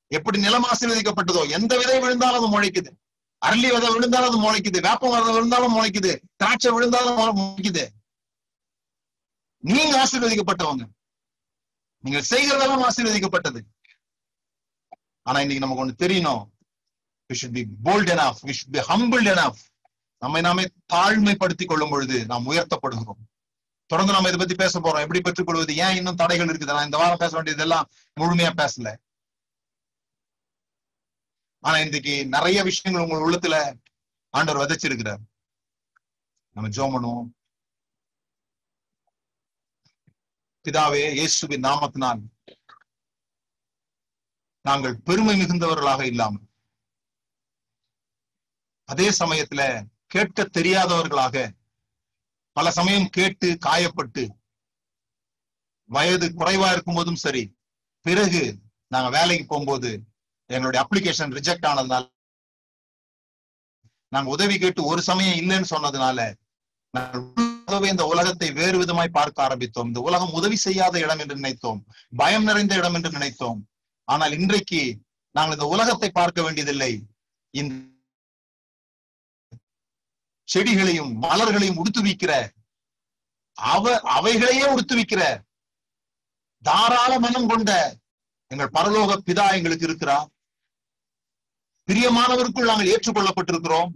எப்படி நிலம் ஆசீர்வதிக்கப்பட்டதோ எந்த விதை விழுந்தாலும் அது முளைக்குது. அரளி விதை விழுந்தாலும் அது முளைக்குது. வேப்பம் விதை விழுந்தாலும் முளைக்குது. திராட்சை விழுந்தாலும் முளைக்குது. நீங்க ஆசீர்வதிக்கப்பட்டவங்க. நீங்க செய்கிறதெல்லாம் ஆசீர்வதிக்கப்பட்டது. ஆனா இன்னைக்கு நமக்கு ஒண்ணு தெரியணும். We should be bold enough. We should be humbled enough. நம்மை நாமே தாழ்மைப்படுத்திக் கொள்ளும் பொழுது நாம் உயர்த்தப்படுகிறோம். தொடர்ந்து நம்ம இதை பத்தி பேச போறோம். எப்படி பெற்றுக்கொள்வது ஏன் இன்னும் தடைகள் இருக்குது? நான் இந்த வாரம் பேச வேண்டியதெல்லாம் முழுமையா பேசல. ஆனா இன்னைக்கு நிறைய விஷயங்கள் உங்க உள்ளத்துல ஆண்டவர் விதைச்சிருக்கிறார். நம்ம ஜெபம் பண்ணுவோம் பிதாவே இயேசுவின் நாமத்தினால் நாங்கள் பெருமை மிகுந்தவர்களாக இல்லாமல் அதே சமயத்துல கேட்க தெரியாதவர்களாக பல சமயம் கேட்டு காயப்பட்டு வயது குறைவா இருக்கும் போதும் சரி பிறகு நாங்க வேலைக்கு போகும்போது எங்களுடைய அப்ளிகேஷன் ரிஜெக்ட் ஆனதுனால நாங்க உதவி கேட்டு ஒரு சமயம் இல்லைன்னு சொன்னதுனால நாங்கள் உலகவே இந்த உலகத்தை வேறு விதமாய் பார்க்க ஆரம்பித்தோம். இந்த உலகம் உதவி செய்யாத இடம் என்று நினைத்தோம். பயம் நிறைந்த இடம் என்று நினைத்தோம். ஆனால் இன்றைக்கு நாங்கள் இந்த உலகத்தை பார்க்க வேண்டியதில்லை. இந்த செடிகளையும் மலர்களையும் உடுத்துவிக்கிற அவ அவைகளையே உடுத்துவிக்கிற தாராள மனம் கொண்ட எங்கள் பரலோக பிதா எங்களுக்கு இருக்கிறார். பிரியமானவருக்குள் நாங்கள் ஏற்றுக்கொள்ளப்பட்டிருக்கிறோம்.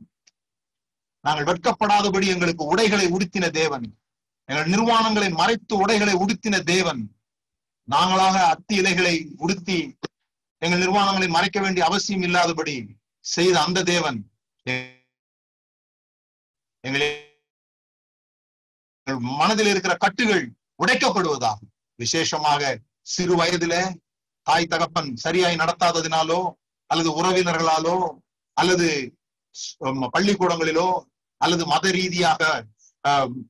நாங்கள் வெட்கப்படாதபடி எங்களுக்கு உடைகளை உடுத்தின தேவன். எங்கள் நிர்வாணங்களை மறைத்து உடைகளை உடுத்தின தேவன். நாங்களாக அத்தி இலைகளை உடுத்தி எங்கள் நிர்வாணங்களை மறைக்க வேண்டிய அவசியம் இல்லாதபடி செய்த அந்த தேவன் எங்கள் மனதில் இருக்கிற கட்டுகள் உடைக்கப்படுவதாகும் விசேஷமாக சிறு வயதில தாய் தகப்பன் சரியாய் நடத்தாததினாலோ அல்லது உறவினர்களாலோ அல்லது பள்ளிக்கூடங்களிலோ அல்லது மத ரீதியாக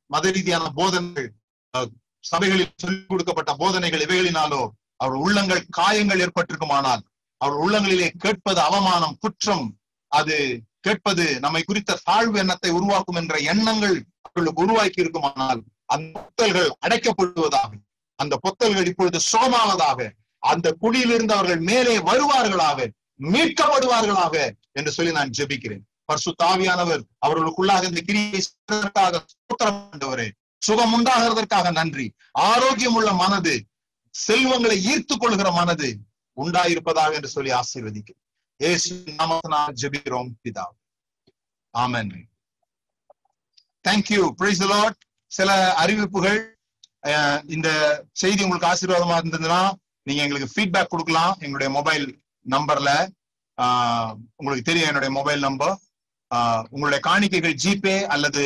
மத ரீதியான போதனைகள் சபைகளில் சொல்லிக் கொடுக்கப்பட்ட போதனைகள் இவைகளினாலோ அவர் உள்ளங்கள் காயங்கள் ஏற்பட்டிருக்குமானால் அவர் உள்ளங்களிலே கேட்பது அவமானம் குற்றம் அது கேட்பது நம்மை குறித்த தாழ்வு எண்ணத்தை உருவாக்கும் என்ற எண்ணங்கள் அவர்களுக்கு உருவாக்கி இருக்குமானால் அந்த பொத்தல்கள் அடைக்கப்படுவதாக அந்த பொத்தல்கள் இப்பொழுது சுகமாவதாக அந்த குழியிலிருந்து அவர்கள் மேலே வருவார்களாக மீட்கப்படுவார்களாக என்று சொல்லி நான் ஜெபிக்கிறேன். பர்சு தாவியானவர் அவர்களுக்குள்ளாக இந்த கிரியை செய்வதற்காக சுகம் உண்டாகிறதற்காக நன்றி. ஆரோக்கியம் உள்ள மனது செல்வங்களை ஈர்த்து கொள்கிற மனது உண்டாயிருப்பதாக என்று சொல்லி ஆசீர்வதிக்கிறேன். இயேசு நாமத்தினால் ஜெபிக்கிறோம் பிதா ஆமன். தேங்க்யூ பிரைஸ் லார்ட் சில அறிவிப்புகள் அஹ், இந்த செய்தி உங்களுக்கு ஆசீர்வாதமா இருந்ததுன்னா நீங்க எங்களுக்கு ஃபீட்பேக் கொடுக்கலாம். எங்களுடைய மொபைல் நம்பர்ல உங்களுக்கு தெரியும் என்னுடைய மொபைல் நம்பர் உங்களுடைய காணிக்கைகள் ஜிபே அல்லது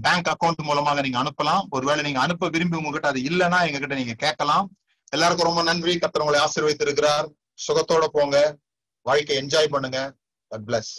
பேங்க் அக்கவுண்ட் மூலமாக நீங்க அனுப்பலாம். ஒருவேளை நீங்க அனுப்ப விரும்பி உங்ககிட்ட அது இல்லைன்னா எங்ககிட்ட நீங்க கேட்கலாம். எல்லாருக்கும் ரொம்ப நன்றி. கத்தர் உங்களை ஆசீர்வதித்திருக்கிறார். சுகத்தோட போங்க. வாழ்க்கை என்ஜாய் பண்ணுங்க. God bless.